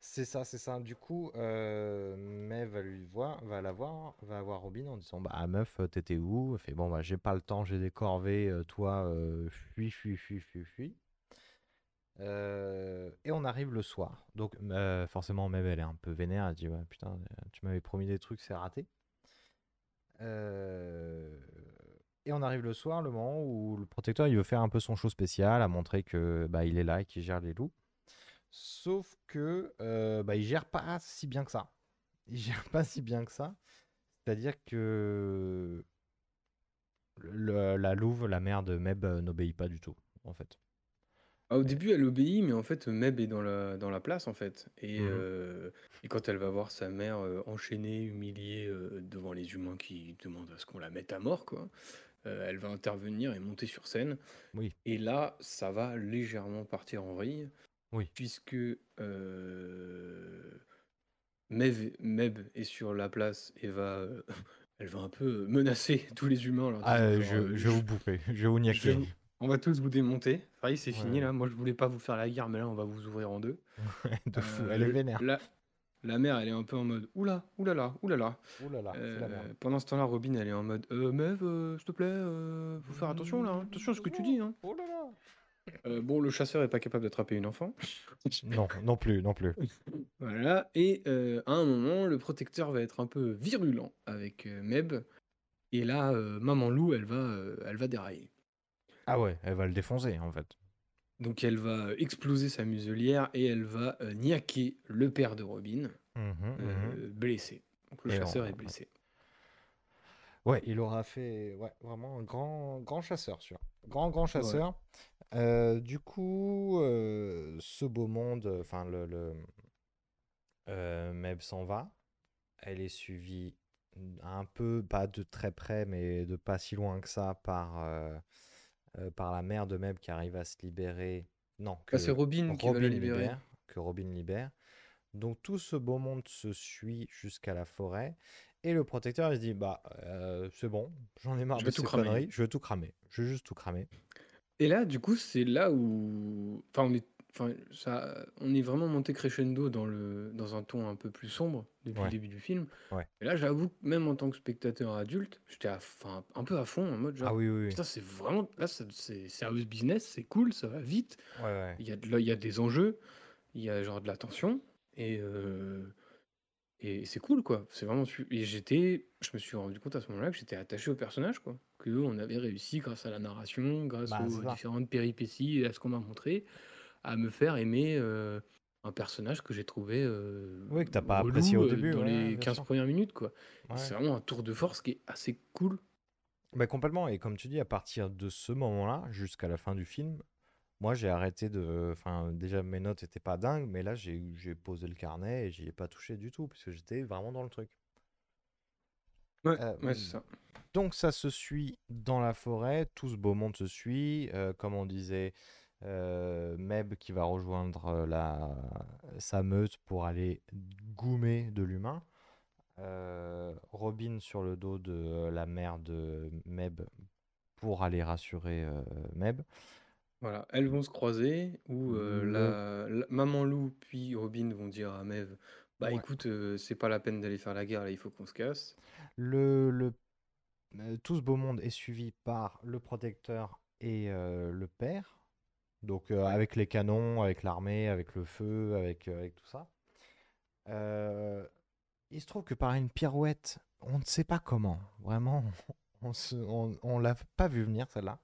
c'est ça, c'est ça. Du coup, euh, May va lui voir, va la voir, va voir Robin en disant Bah, meuf, euh, t'étais où? Fait Bon, bah, j'ai pas le temps, j'ai des corvées, euh, toi, euh, fuis, fuis, fuis, fuis, fuis. Euh, et on arrive le soir. Donc, euh, forcément, Mev, elle est un peu vénère. Elle dit Ouais, putain, euh, tu m'avais promis des trucs, c'est raté. Euh, Et on arrive le soir, le moment où le protecteur il veut faire un peu son show spécial, à montrer que bah, il est là et qu'il gère les loups. Sauf que euh, bah, il gère pas si bien que ça. Il gère pas si bien que ça. C'est-à-dire que le- la louve, la mère de Meb, euh, n'obéit pas du tout, en fait. Ah, au début, elle obéit, mais en fait, Meb est dans la, dans la place, en fait. Et, Mhm. euh, et quand elle va voir sa mère euh, enchaînée, humiliée euh, devant les humains qui demandent à ce qu'on la mette à mort, quoi, elle va intervenir et monter sur scène. Oui. Et là, ça va légèrement partir en vrille. Oui. Puisque euh, Mev- Meb est sur la place et va, euh, elle va un peu menacer tous les humains. leur Ah, disant euh, genre, je, euh, je vais vous bouffer, je vais vous je vais niaquer. vous- On va tous vous démonter. C'est fini Ouais. là. Moi, je voulais pas vous faire la guerre, mais là, on va vous ouvrir en deux. de fou, Euh, elle est le- vénère. La, la mère, elle est un peu en mode oula, oulala, oulala. Ouh là là, c'est la merde. Euh, pendant ce temps-là, Robin, elle est en mode euh, Mev, euh, s'il te plaît, euh, faut faire attention là. hein. Attention à ce que tu dis. Hein. Oh là là. Euh, bon, le chasseur est pas capable d'attraper une enfant. Non, non plus, non plus. Voilà. Et euh, à un moment, le protecteur va être un peu virulent avec euh, Meb. Et là, Maman Loup, elle va, elle va dérailler. Ah ouais, elle va le défoncer, en fait. Donc elle va exploser sa muselière et elle va niaquer le père de Robin, Mhm, mhm. euh, blessé. Donc le Et chasseur on- est blessé. Ouais, il aura fait ouais, vraiment un grand, grand chasseur, sûr. Grand, grand chasseur. Euh, du coup, euh, ce beau monde, enfin, le, le euh, Meb s'en va. Elle est suivie un peu, pas de très près, mais de pas si loin que ça, par, euh, euh, par la mère de Meb qui arrive à se libérer. Non, Ah, c'est Robin qui va la libérer. libère, que Robin libère. Donc tout ce beau monde se suit jusqu'à la forêt. Et le protecteur, il se dit, bah, euh, c'est bon, j'en ai marre Je de vais tout ces cramer. conneries, je veux tout cramer. Je veux juste tout cramer. Et là, du coup, c'est là où, enfin, on est, enfin, ça, on est vraiment monté crescendo dans le, dans un ton un peu plus sombre depuis Ouais. le début du film. Ouais. Et là, j'avoue, que même en tant que spectateur adulte, j'étais, à- enfin, un peu à fond en mode genre, Ah oui, oui, oui. putain, c'est vraiment, là, ça- c'est serious business, c'est cool, ça va vite. Ouais, ouais. Il y a, de, il y a des enjeux, il y a genre de la tension, et, euh, et c'est cool, quoi. C'est vraiment. su- Et j'étais. Je me suis rendu compte à ce moment-là que j'étais attaché au personnage, quoi. qu'on avait réussi, grâce à la narration, grâce Bah, c'est aux ça. différentes péripéties et à ce qu'on m'a montré, à me faire aimer euh, un personnage que j'ai trouvé. euh, Oui, que t'as pas relou, apprécié au euh, début, Dans ouais, les bien 15 sûr. premières minutes, quoi. Et Ouais. C'est vraiment un tour de force qui est assez cool. Bah, complètement. Et comme tu dis, à partir de ce moment-là, jusqu'à la fin du film, moi j'ai arrêté de. Enfin, déjà mes notes étaient pas dingues, mais là j'ai j'ai posé le carnet et j'y ai pas touché du tout, puisque j'étais vraiment dans le truc. Ouais, Euh, ouais, c'est ça. Donc ça se suit dans la forêt, tout ce beau monde se suit, euh, comme on disait, euh, Meb qui va rejoindre euh, la, sa meute pour aller goumer de l'humain, euh, Robin sur le dos de euh, la mère de Meb pour aller rassurer euh, Meb. Voilà, elles vont se croiser, où euh, Le- la, la- Maman Loup puis Robin vont dire à Mev Bah Ouais. écoute, c'est pas la peine d'aller faire la guerre, là, il faut qu'on se casse. Le, le- tout ce beau monde est suivi par le protecteur et le père. Donc avec les canons, avec l'armée, avec le feu, avec, avec tout ça. Il se trouve que par une pirouette, on ne sait pas comment, vraiment, on se, on, on l'a pas vu venir celle-là.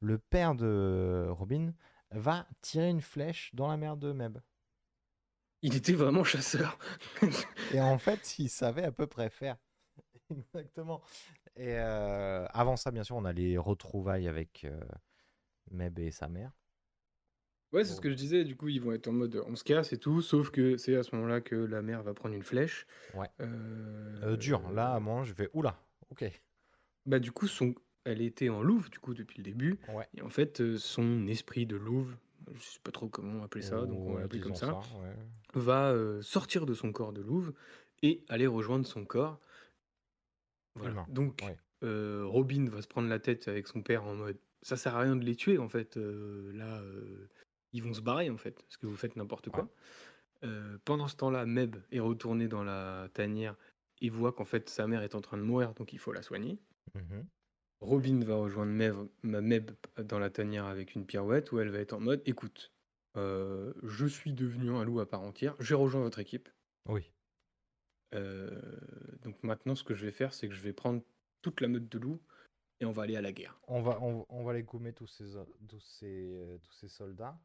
Le père de Robin va tirer une flèche dans la mer de Meb. Il était vraiment chasseur. Et en fait, il savait à peu près faire. Exactement. Et euh, avant ça, bien sûr, on a les retrouvailles avec euh, Meb et sa mère. Ouais, c'est ce que je disais, du coup, ils vont être en mode on se casse et tout, sauf que c'est à ce moment-là que la mère va prendre une flèche. Ouais. Euh, Euh, dur. Là, moi, je vais. Oula, ok. Bah, du coup, son... elle était en louve, du coup, depuis le début. Ouais. Et en fait, euh, son esprit de louve, je sais pas trop comment appeler ça, donc on comme ça, ouais. va euh, sortir de son corps de louve et aller rejoindre son corps. Voilà. Humain, Donc, ouais. euh, Robin va se prendre la tête avec son père en mode ça sert à rien de les tuer en fait. euh, là, ils vont se barrer en fait, parce que vous faites n'importe quoi. Pendant ce temps-là, Meb est retourné dans la tanière et voit qu'en fait sa mère est en train de mourir, donc il faut la soigner. Mhm. Robin va rejoindre ma Meb dans la tanière avec une pirouette où elle va être en mode écoute, euh, je suis devenu un loup à part entière, j'ai rejoint votre équipe. Oui. Euh, donc maintenant, ce que je vais faire, c'est que je vais prendre toute la meute de loups et on va aller à la guerre. On va, on, on va les gommer tous ces, tous ces, euh, tous ces soldats.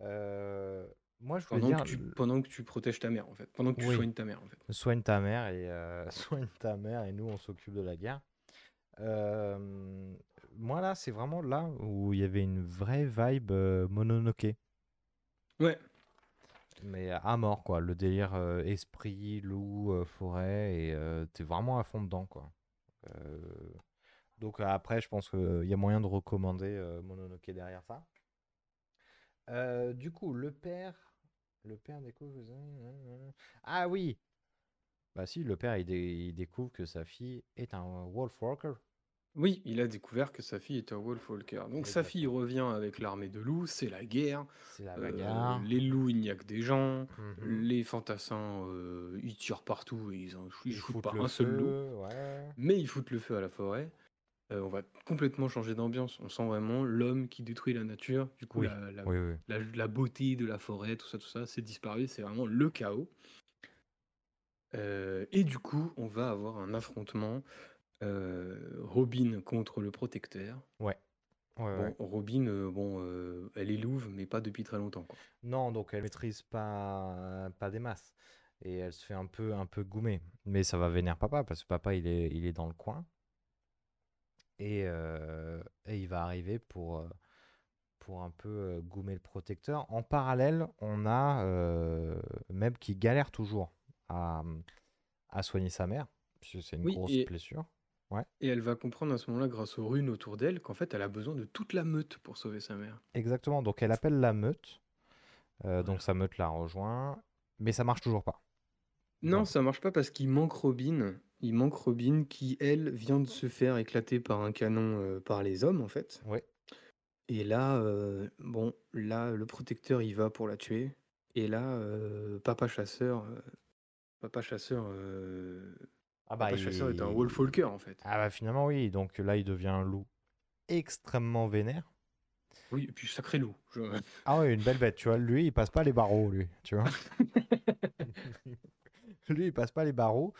Euh, moi, je Pendant dire, que, tu, pendant que tu protèges ta mère, en fait. Pendant que tu Oui. soignes ta mère, en fait. soigne ta mère et soigne ta mère et nous on s'occupe de la guerre. Euh, moi là, c'est vraiment là où il y avait une vraie vibe euh, Mononoke. Ouais. Mais à mort quoi, le délire euh, esprit, loup, forêt et t'es vraiment à fond dedans quoi. Donc après, je pense qu'il y a moyen de recommander Mononoke derrière ça. Du coup, le père, le père découvre. Ah oui, bah si, le père il, dé- il découvre que sa fille est un Wolfwalker. Oui, il a découvert que sa fille est un Wolfwalker. Donc sa fille revient avec l'armée de loups, c'est la guerre. C'est la Euh, bagarre. les loups, il n'y a que des gens. Mhm. Les fantassins, euh, ils tirent partout et ils en ils Ils foutent foutent pas le un seul loup. feu, ouais. Mais ils foutent le feu à la forêt. Euh, on va complètement changer d'ambiance. On sent vraiment l'homme qui détruit la nature. Du coup, Oui, la, la- oui, oui. la- la beauté de la forêt, tout ça, tout ça, c'est disparu. C'est vraiment le chaos. Euh, et du coup, on va avoir un affrontement euh, Robin contre le protecteur. Ouais. Ouais, Bon, ouais. Robin, euh, bon, elle est louve, mais pas depuis très longtemps. quoi. Non, donc elle maîtrise pas, pas des masses. Et elle se fait un peu, un peu goumer. Mais ça va vénère papa, parce que papa, il est, il est dans le coin. Et, et il va arriver pour, pour un peu goumer le protecteur. En parallèle, on a euh, Meb qui galère toujours à, à soigner sa mère, puisque c'est une Oui, grosse et- blessure. Ouais, Et elle va comprendre à ce moment-là, grâce aux runes autour d'elle, qu'en fait, elle a besoin de toute la meute pour sauver sa mère. exactement. Donc elle appelle la meute. Euh, Donc sa meute la rejoint. Mais ça marche toujours pas. Non, Non. ça marche pas parce qu'il manque Robin. Il manque Robin qui, elle, vient de se faire éclater par un canon euh, par les hommes, en fait. Ouais. Et là, euh, bon, là, le protecteur, il va pour la tuer. Et là, Papa Chasseur, Papa Chasseur, euh, Ah bah, Papa Chasseur est un il- Wolfwalker, en fait. Ah bah finalement oui, donc là il devient un loup extrêmement vénère. Oui, et puis sacré loup. Je- Ah ouais, une belle bête, tu vois. Lui, il passe pas les barreaux, lui, tu vois. lui, il passe pas les barreaux.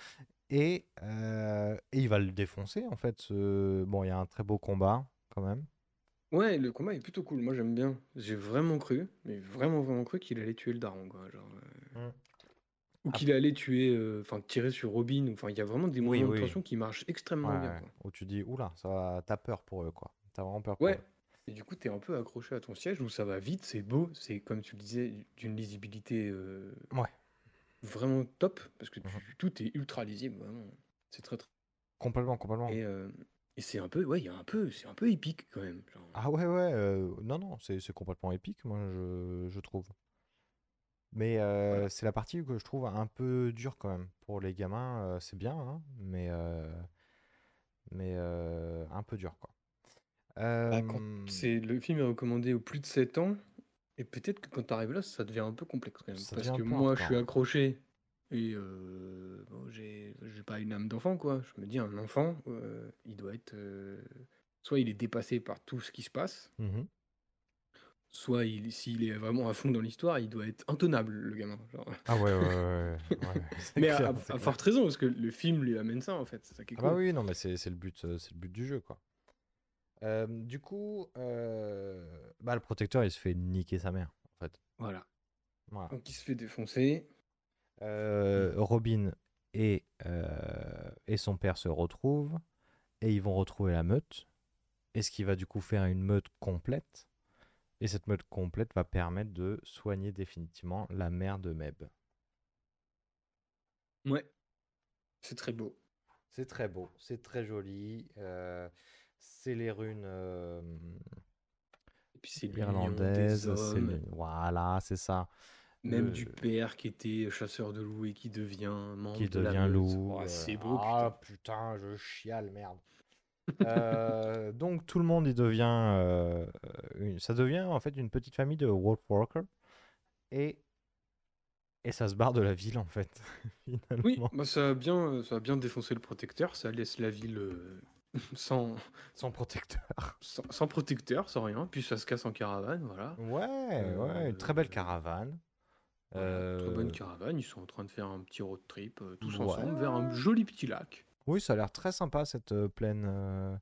Et, euh, et il va le défoncer, en fait. ce- Bon, il y a un très beau combat, quand même. Ouais, le combat est plutôt cool. Moi, j'aime bien. J'ai vraiment cru, mais vraiment, vraiment cru qu'il allait tuer le daron, quoi. Genre, euh, Mm. Ou Ah. qu'il allait tuer, euh, enfin, tirer sur Robin. Enfin, il y a vraiment des Oui, moments de oui. tension qui marchent extrêmement bien, ouais. quoi. Où tu dis, oula, ça va... t'as peur pour eux, quoi. T'as vraiment peur pour Ouais. eux. Et du coup, t'es un peu accroché à ton siège où ça va vite, c'est beau, c'est comme tu le disais, d'une lisibilité euh, Ouais. vraiment top, parce que tu- Mhm. tout est ultra lisible, vraiment. C'est très très. Complètement, complètement. Et, euh, et c'est un peu, ouais, il y a un peu, c'est un peu épique quand même. genre. Ah ouais, ouais. euh, Non, non, c'est c'est complètement épique, moi, je, je trouve. Mais euh, Voilà. c'est la partie que je trouve un peu dure quand même. Pour les gamins, euh, c'est bien, hein, mais, euh, mais un peu dur, quoi. Bah, c'est le film est recommandé aux plus de 7 ans, et peut-être que quand t'arrives là, ça devient un peu complexe quand même. Ça parce que moi, je suis accroché, et bon, j'ai j'ai pas une âme d'enfant, quoi. Je me dis, un enfant, il doit être. soit il est dépassé par tout ce qui se passe, mhm. Soit il, s'il est vraiment à fond dans l'histoire, il doit être intenable, le gamin. genre. Ah ouais, ouais, ouais, Mais à, clair, à- forte raison, parce que le film lui amène ça, en fait. Ça qui est Ah bah oui, non, mais c'est c'est le but, euh, c'est le but du jeu, quoi. Euh, du coup, euh, bah, le protecteur, il se fait niquer sa mère, en fait. Voilà. Voilà. Donc il se fait défoncer. Euh, Robin et, et son père se retrouvent et ils vont retrouver la meute. Et ce qui va du coup faire une meute complète. Et cette meute complète va permettre de soigner définitivement la mère de Meb. Ouais. C'est très beau. C'est très beau, c'est très joli. euh, c'est les runes euh, Et puis c'est irlandaises. Voilà, c'est ça. Même Le- du père qui était chasseur de loups et qui devient membre qui de la devient loup. Oh, euh, c'est beau, ah putain, je chiale, merde. Euh, donc tout le monde devient, euh, une- ça devient en fait une petite famille de Wolfwalkers et et ça se barre de la ville en fait finalement. Oui, bah ça, a bien, ça a bien défoncé le protecteur. Ça laisse la ville euh, sans, Sans protecteur. sans, sans protecteur, sans rien. Puis ça se casse en caravane, voilà. Ouais, ouais, une très belle caravane. Voilà, Très bonne caravane. Ils sont en train de faire un petit road trip tous Ouais. ensemble vers un joli petit lac. Oui, ça a l'air très sympa cette euh, plaine, euh,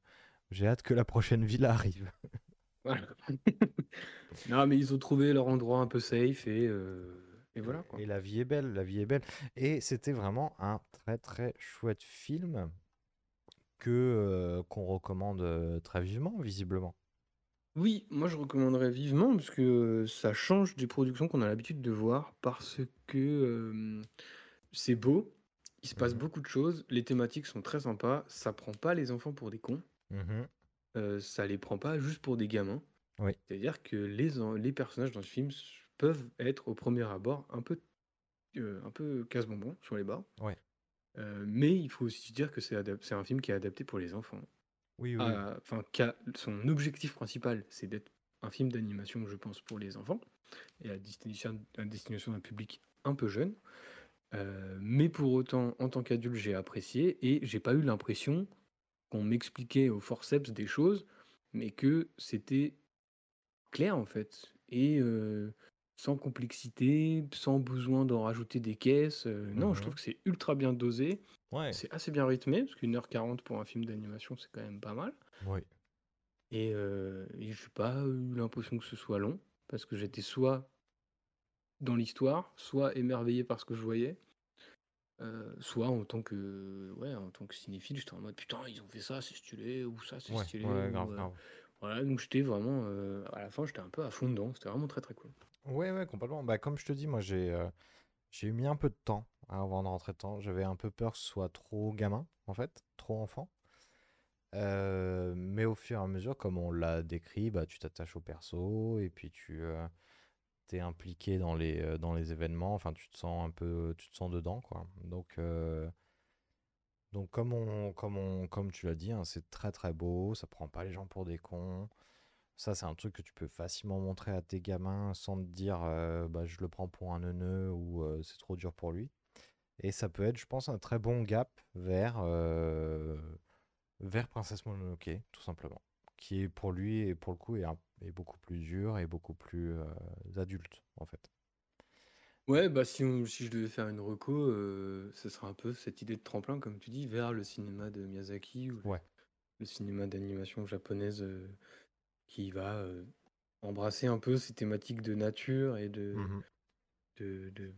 J'ai hâte que la prochaine villa arrive. Voilà. Non, mais ils ont trouvé leur endroit un peu safe et, euh, et voilà quoi. Et la vie est belle, la vie est belle. Et c'était vraiment un très très chouette film que euh, qu'on recommande euh, très vivement, visiblement. Oui, moi je recommanderais vivement parce que euh, ça change des productions qu'on a l'habitude de voir parce que euh, c'est beau, il se passe Mhm. beaucoup de choses, les thématiques sont très sympas, ça prend pas les enfants pour des cons, Mhm. euh, ça les prend pas juste pour des gamins. Oui. C'est-à-dire que les, personnages dans ce film peuvent être au premier abord un peu, euh, un peu casse-bonbon sur les bords. Ouais. Euh, mais il faut aussi dire que c'est un film qui est adapté pour les enfants. Oui, oui. Ah, Enfin, son objectif principal, c'est d'être un film d'animation, je pense, pour les enfants, et à destination, à destination d'un public un peu jeune. Euh, mais pour autant, en tant qu'adulte, j'ai apprécié, et j'ai pas eu l'impression qu'on m'expliquait au forceps des choses, mais que c'était clair en fait, et euh, sans complexité, sans besoin d'en rajouter des caisses. euh, non, je Mhm. trouve que c'est ultra bien dosé. Ouais. C'est assez bien rythmé, parce qu'une heure quarante pour un film d'animation, c'est quand même pas mal. Oui. Et, euh, et j'ai pas eu l'impression que ce soit long, parce que j'étais soit dans l'histoire, soit émerveillé par ce que je voyais, euh, soit en tant que, ouais, en tant que cinéphile, j'étais en mode putain, ils ont fait ça, c'est stylé, ou ça, c'est Ouais, stylé. ouais, ou, grave, euh, grave. Voilà, donc j'étais vraiment, euh, à la fin, j'étais un peu à fond dedans, c'était vraiment très très cool. Ouais, ouais, complètement. Bah, comme je te dis, moi, j'ai j'ai mis un peu de temps hein, avant de rentrer dedans. J'avais un peu peur que ce soit trop gamin, en fait, trop enfant. Mais au fur et à mesure, comme on l'a décrit, bah, tu t'attaches au perso et puis tu impliqué dans les, euh, dans les événements. Enfin, tu te sens un peu, tu te sens dedans, quoi. Donc, euh, donc comme on, comme on, comme tu l'as dit, hein, c'est très très beau. Ça prend pas les gens pour des cons. Ça, c'est un truc que tu peux facilement montrer à tes gamins sans te dire euh, bah, je le prends pour un neuneu ou c'est trop dur pour lui. Et ça peut être, je pense, un très bon gap vers, vers Princesse Mononoke, tout simplement. Qui est pour lui et pour le coup est, un- est beaucoup plus dur et beaucoup plus euh, adulte, en fait. Ouais, bah si, on- si je devais faire une reco, euh, ce serait un peu cette idée de tremplin, comme tu dis, vers le cinéma de Miyazaki ou Ouais. le cinéma d'animation japonaise euh, qui va euh, embrasser un peu ces thématiques de nature et de, Mhm. de, de,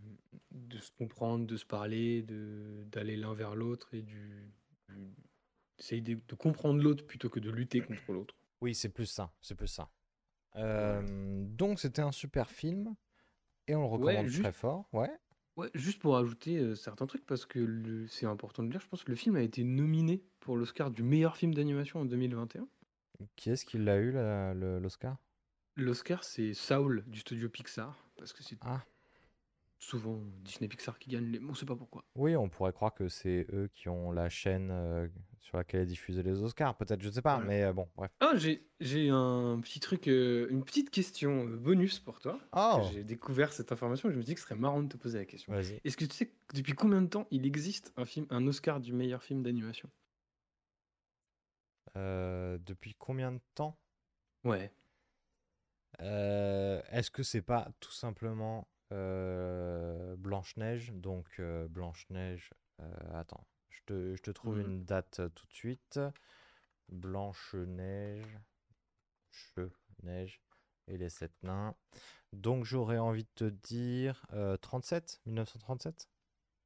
de se comprendre, de se parler, de, d'aller l'un vers l'autre et du, du- d'essayer de, de comprendre l'autre plutôt que de lutter contre l'autre. Oui, c'est plus ça, c'est plus ça. Euh, donc c'était un super film et on le Ouais, recommande juste- très fort. Ouais. Ouais, juste pour ajouter euh, certains trucs, parce que le- c'est important de le dire, je pense que le film a été nominé pour l'Oscar du meilleur film d'animation en 2021. Qui est-ce qui l'a eu, l'Oscar? L'Oscar, c'est Saul du studio Pixar, parce que c'est Ah. Souvent Disney Pixar qui gagne les. On sait pas pourquoi. Oui, on pourrait croire que c'est eux qui ont la chaîne euh, sur laquelle est diffusé les Oscars, peut-être, je sais pas, Ouais. mais euh, bon, bref. Ah, j'ai un petit truc, euh, une petite question bonus pour toi. Oh J'ai découvert cette information et je me dis que ce serait marrant de te poser la question. Est-ce que tu sais depuis combien de temps il existe un film, un Oscar du meilleur film d'animation? Depuis combien de temps? Ouais. Est-ce que c'est pas tout simplement euh, Blanche-Neige Donc euh, Blanche-Neige, euh, attends, je te, je te trouve Mhm. une date euh, tout de suite. Blanche-Neige, che, neige et les sept nains. Donc j'aurais envie de te dire euh, 37, 1937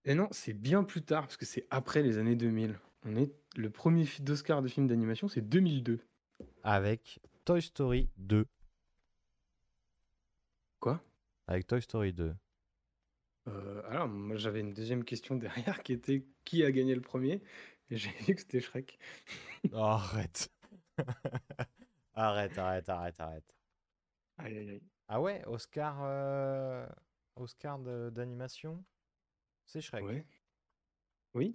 Et non, c'est bien plus tard, parce que c'est après les années 2000. On est le premier fi- d'Oscar de film d'animation, c'est 2002. avec Toy Story 2. Quoi? Avec Toy Story 2. Euh, alors, moi j'avais une deuxième question derrière qui était qui a gagné le premier? Et j'ai vu que c'était Shrek. Oh, arrête. arrête, arrête, arrête, arrête. Aïe aïe aïe. Ah ouais, Oscar, euh, Oscar de- d'animation, c'est Shrek. Ouais. Oui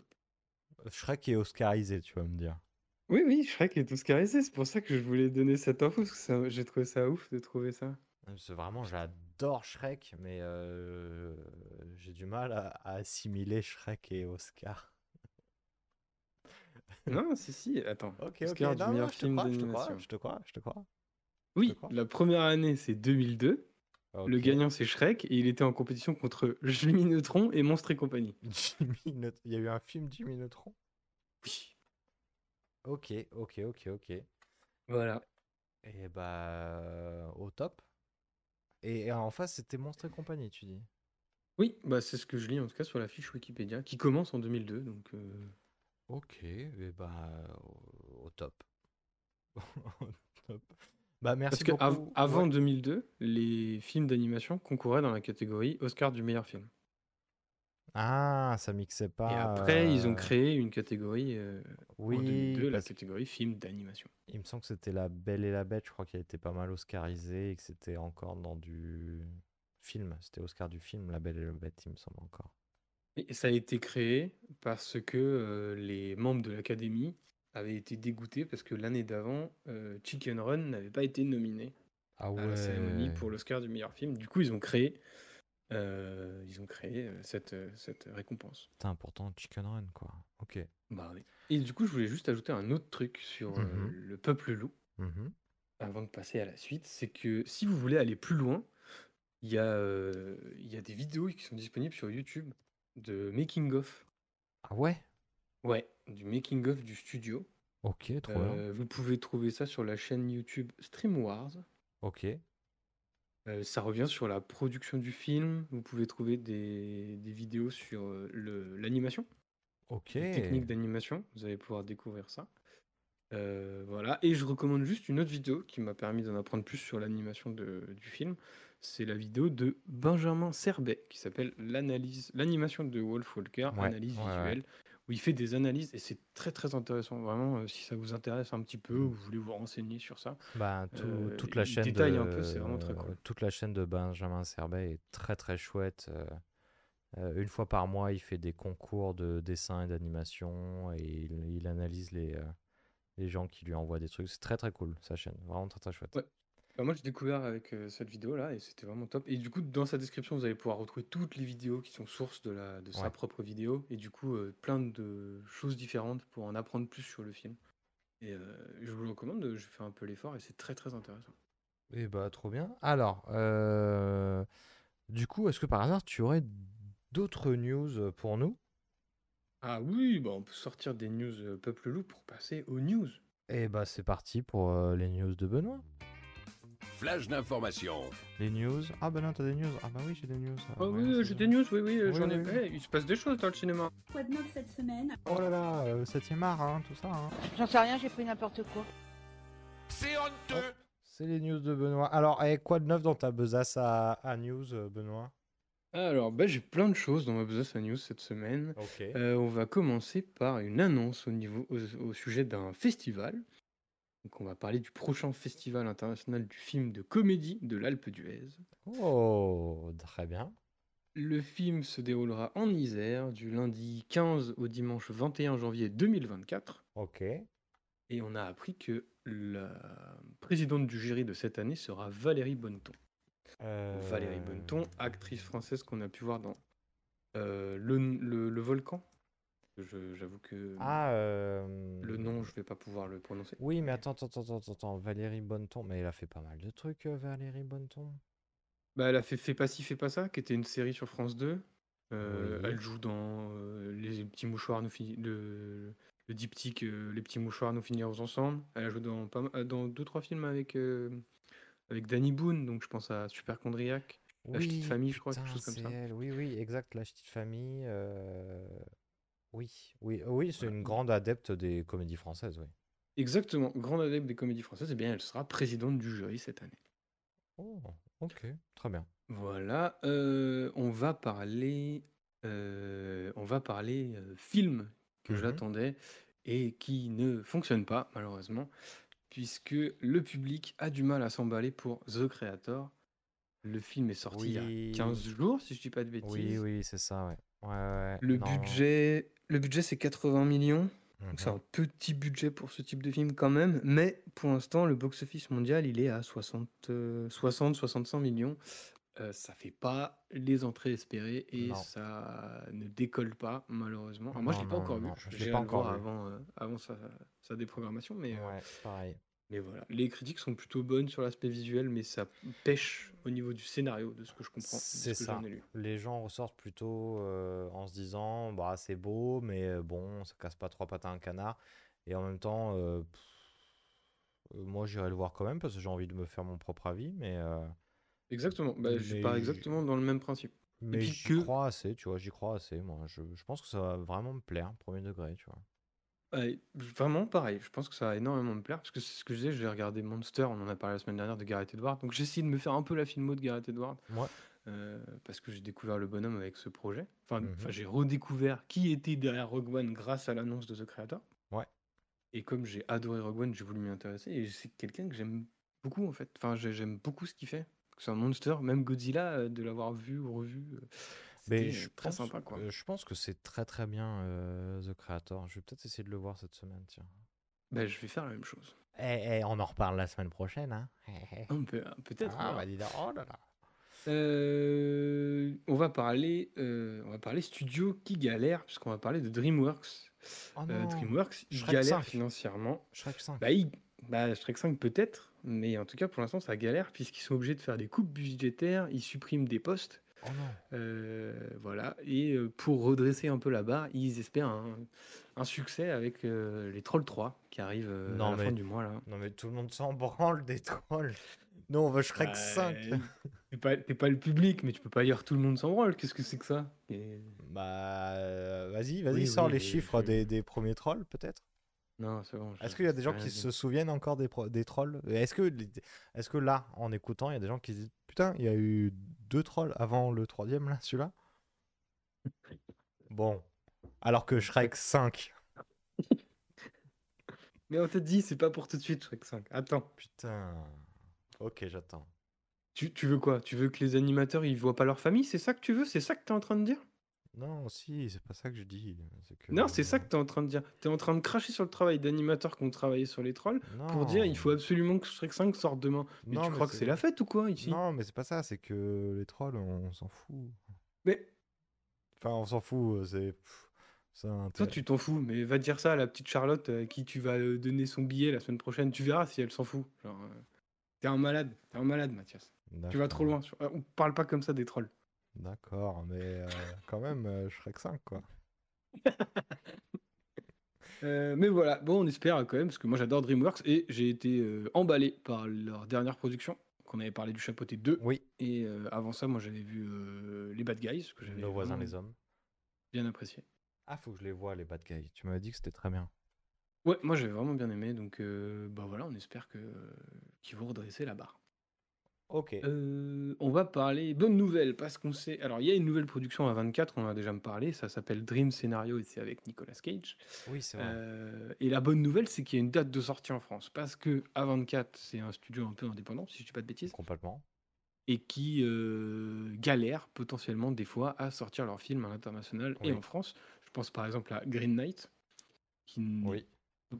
Shrek est oscarisé, tu vas me dire. Oui, oui, Shrek est oscarisé. C'est pour ça que je voulais donner cette info, parce que ça- j'ai trouvé ça ouf de trouver ça. C'est vraiment, j'adore Shrek, mais euh, j'ai du mal à, à assimiler Shrek et Oscar. Non, si, si, attends. Ok, ok, Oscar du non, non, meilleur je te film crois, je te crois, je te crois, je te crois. Oui, la première année, c'est 2002. Le gagnant, c'est Shrek, et il était en compétition contre Jimmy Neutron et Monstre et compagnie. Jimmy Neut- Il y a eu un film Jimmy Neutron? Oui. Ok, ok, ok, ok. Voilà. Et bah, au top. Et, et en face, c'était Monstre et compagnie, tu dis? Oui, bah c'est ce que je lis en tout cas sur la fiche Wikipédia, qui commence en 2002, donc euh, Ok, et bah, au, au top. Au top. Bah, merci Parce que av- beaucoup. avant Ouais. 2002, les films d'animation concouraient dans la catégorie Oscar du meilleur film. Ah, ça mixait Et pas. après, ils ont euh, créé une catégorie euh, en Oui, 2002, la catégorie film d'animation. Il me semble que c'était La Belle et la Bête, je crois qu'elle était pas mal oscarisée et que c'était encore dans du film. C'était Oscar du film, La Belle et la Bête, il me semble encore. Et ça a été créé parce que euh, les membres de l'académie avaient été dégoûtés parce que l'année d'avant, Chicken Run n'avait pas été nominé Ah à la cérémonie pour l'Oscar du meilleur film. Du coup, ils ont créé, euh, ils ont créé euh, cette, euh, cette récompense. Putain, pourtant Chicken Run, quoi. Ok. Bah oui. Et du coup, je voulais juste ajouter un autre truc sur Mhm. le peuple loup Mhm. avant de passer à la suite. C'est que si vous voulez aller plus loin, il y, a, euh, il y a des vidéos qui sont disponibles sur YouTube de making of. Ah ouais? Ouais, du making of du studio. Ok, trop bien. Vous pouvez trouver ça sur la chaîne YouTube Stream Wars. Ok. Ça revient sur la production du film. Vous pouvez trouver des, des vidéos sur le- l'animation, Ok. les techniques d'animation. Vous allez pouvoir découvrir ça. Voilà. Et je recommande juste une autre vidéo qui m'a permis d'en apprendre plus sur l'animation de- du film. C'est la vidéo de Benjamin Serbet qui s'appelle l'analyse, l'animation de Wolf Walker, Ouais, analyse ouais, ouais. visuelle, où il fait des analyses et c'est très très intéressant. Vraiment, euh, si ça vous intéresse un petit peu ou vous voulez vous renseigner sur ça, Bah, tout- euh, toute la chaîne détaille de, un peu, c'est vraiment très cool. toute la chaîne de Benjamin Serbet est très très chouette. euh, euh, une fois par mois, il fait des concours de dessin et d'animation et il, il analyse les, les gens qui lui envoient des trucs. C'est très très cool sa chaîne, vraiment très très chouette. Ouais. Bah, moi, j'ai découvert avec euh, cette vidéo-là et c'était vraiment top. Et du coup, dans sa description, vous allez pouvoir retrouver toutes les vidéos qui sont sources de, la, de sa Ouais. propre vidéo et du coup, euh, plein de choses différentes pour en apprendre plus sur le film. Et euh, je vous le recommande, je fais un peu l'effort et c'est très très intéressant. Et bah trop bien. Alors, euh, du coup, est-ce que par hasard tu aurais d'autres news pour nous? Ah oui, bah, on peut sortir des news euh, Peuple Loup pour passer aux news. Et bah c'est parti pour euh, les news de Benoît. Flash d'information. Les news. Ah bah non, t'as des news. Ah bah oui, j'ai des news. Ah Ouais, oui, j'ai des news, oui, oui, Oui, j'en ai. oui. Il se passe des choses dans le cinéma. Quoi de neuf cette semaine? Oh là là, euh, 7ème art, hein, tout ça. hein. J'en sais rien, j'ai pris n'importe quoi. C'est honteux. C'est les news de Benoît. Alors, eh, quoi de neuf dans ta besace à, à news, euh, Benoît? Alors, bah, j'ai plein de choses dans ma besace à news cette semaine. Ok. Euh, on va commencer par une annonce au, niveau, au, au sujet d'un festival. Donc, on va parler du prochain festival international du film de comédie de l'Alpe d'Huez. Oh, très bien. Le film se déroulera en Isère du lundi 15 au dimanche 21 janvier 2024. Ok. Et on a appris que la présidente du jury de cette année sera Valérie Bonneton. Euh, Valérie Bonneton, actrice française qu'on a pu voir dans euh, le, le- le Volcan. J'avoue que Ah, euh, le nom, je vais pas pouvoir le prononcer. Oui, mais attends, attends, attends, attends, attends. Valérie Bonneton. Mais elle a fait pas mal de trucs, euh, Valérie Bonneton. Bah, elle a fait Fais pas ci, fais pas ça, qui était une série sur France 2. Euh, Oui. Elle joue dans euh, Les petits mouchoirs, nous fi- le, le diptyque euh, Les petits mouchoirs, nous finirons ensemble. Elle a joué dans, pas, dans deux, trois films avec, euh, avec Danny Boone, donc je pense à Superchondriac, La petite famille, je crois, quelque chose comme ça. elle. Oui, oui, exact. La petite famille. euh, Oui, oui, oui, c'est une grande adepte des comédies françaises, oui. Exactement, grande adepte des comédies françaises, et bien elle sera présidente du jury cette année. Oh, ok, très bien. Voilà, euh, on va parler, euh, on va parler euh, film que Mhm. j'attendais et qui ne fonctionne pas malheureusement, puisque le public a du mal à s'emballer pour The Creator. Le film est sorti il y a Oui. 15 jours, si je dis pas de bêtises. Oui, oui, c'est ça, ouais. Ouais, ouais, Le non. budget, le budget c'est 80 millions. Donc c'est Mhm. un petit budget pour ce type de film quand même, mais pour l'instant le box-office mondial il est à 60, euh, 60-65 millions. Euh, ça fait pas les entrées espérées et Non. ça ne décolle pas malheureusement. Alors moi je Non, l'ai pas encore vu, je l'ai pas encore vu. avant, euh, avant sa, sa déprogrammation, mais, euh, Ouais, pareil. Mais voilà. Les critiques sont plutôt bonnes sur l'aspect visuel, mais ça pêche au niveau du scénario de ce que je comprends, C'est ce ça. lu. Les gens ressortent plutôt euh, en se disant bah c'est beau, mais euh, bon, ça casse pas trois pattes à un canard. Et en même temps, euh, pff, moi, j'irai le voir quand même parce que j'ai envie de me faire mon propre avis, mais, euh, Exactement. Bah, je mais pars j- exactement dans le même principe. Mais j'y que, crois assez, tu vois, j'y crois assez. Moi, je, je pense que ça va vraiment me plaire, premier degré, tu vois. Ouais, vraiment pareil. Je pense que ça va énormément me plaire parce que c'est ce que je disais. J'ai regardé Monster. On en a parlé la semaine dernière de Gareth Edwards. Donc j'ai essayé de me faire un peu la filmo de Gareth Edwards. Ouais. euh, parce que j'ai découvert le bonhomme avec ce projet. Enfin, Mhm. j'ai redécouvert qui était derrière Rogue One grâce à l'annonce de The Creator. Ouais. Et comme j'ai adoré Rogue One, j'ai voulu m'y intéresser. Et c'est quelqu'un que j'aime beaucoup, en fait. Enfin, j'ai- j'aime beaucoup ce qu'il fait. Que C'est un monster, même Godzilla, euh, de l'avoir vu ou revu, euh, Mais c'était je euh, très pense, sympa, quoi. euh, je pense que c'est très très bien euh, The Creator. Je vais peut-être essayer de le voir cette semaine, tiens. Ben, je vais faire la même chose. Eh, eh, on en reparle la semaine prochaine, hein. On peut- Peut-être. on Ah, bah oh là là. Euh, on va parler, euh, on va parler studio qui galère, puisqu'on va parler de DreamWorks. Oh Euh, DreamWorks, Shrek 5. financièrement. Shrek 5. Bah, ils- bah, Shrek 5 peut-être, mais en tout cas pour l'instant ça galère puisqu'ils sont obligés de faire des coupes budgétaires, ils suppriment des postes. Oh. Euh, voilà, et euh, pour redresser un peu la barre, ils espèrent un, un succès avec euh, les Trolls 3 qui arrivent euh, Non, à la fin du mois là. Non mais tout le monde s'en branle des trolls. Non, on veut Shrek Bah, 5. T'es pas, pas le public, mais tu peux pas dire tout le monde s'en branle. Qu'est-ce que c'est que ça? Et- Bah, vas-y, vas-y, Oui, sors oui, les chiffres des, des premiers trolls, peut-être. Non, c'est bon. Est-ce qu'il y a des gens qui dit. se souviennent encore des, pro- des trolls? Est-ce que, est-ce que là, en écoutant, il y a des gens qui se disent Putain, il y a eu deux trolls avant le troisième, là, celui-là? Bon. Alors que Shrek 5. Mais on t'a dit, c'est pas pour tout de suite, Shrek 5. Attends. Putain. Ok, j'attends. Tu, tu veux quoi? Tu veux que les animateurs ils voient pas leur famille? C'est ça que tu veux? C'est ça que t'es en train de dire? Non, si, c'est pas ça que je dis. C'est que... Non, c'est ça que t'es en train de dire. T'es en train de cracher sur le travail d'animateurs qui ont travaillé sur les trolls pour dire il faut absolument que Shrek 5 sorte demain. Mais Non, tu mais crois que c'est- c'est la fête ou quoi ici? Non, mais c'est pas ça, c'est que les trolls, on s'en fout. Mais Enfin, on s'en fout, euh, c'est. pff, toi tu t'en fous, mais va dire ça à la petite Charlotte euh, à qui tu vas euh, donner son billet la semaine prochaine. Tu verras si elle s'en fout. Genre, euh, t'es un malade, t'es un malade Mathias. Tu vas trop D'accord. loin. sur- euh, On parle pas comme ça des trolls. D'accord, mais euh, quand même, euh, Shrek 5, quoi. Euh, mais voilà, bon, on espère quand même, parce que moi j'adore DreamWorks et j'ai été euh, emballé par leur dernière production, qu'on avait parlé du Chapeauté 2. Oui, Et euh, avant ça, moi j'avais vu Les Bad Guys, que j'avais nos voisins les hommes. bien apprécié. Ah, faut que je les vois, les bad guys. Tu m'avais dit que c'était très bien. Ouais, moi j'avais vraiment bien aimé, donc euh, bah voilà, on espère que qu'ils vont redresser la barre. Ok. Euh, on va parler bonne nouvelle parce qu'on sait. Alors il y a une nouvelle production à 24, on en a déjà me parlé, ça s'appelle Dream Scenario et c'est avec Nicolas Cage. Oui, c'est vrai. Euh, et la bonne nouvelle, c'est qu'il y a une date de sortie en France parce que A24, c'est un studio un peu indépendant, si je dis pas de bêtises, Complètement. et qui euh, galère potentiellement des fois à sortir leurs films à l'international et en France. Je pense par exemple à Green Knight, qui n'est Oui.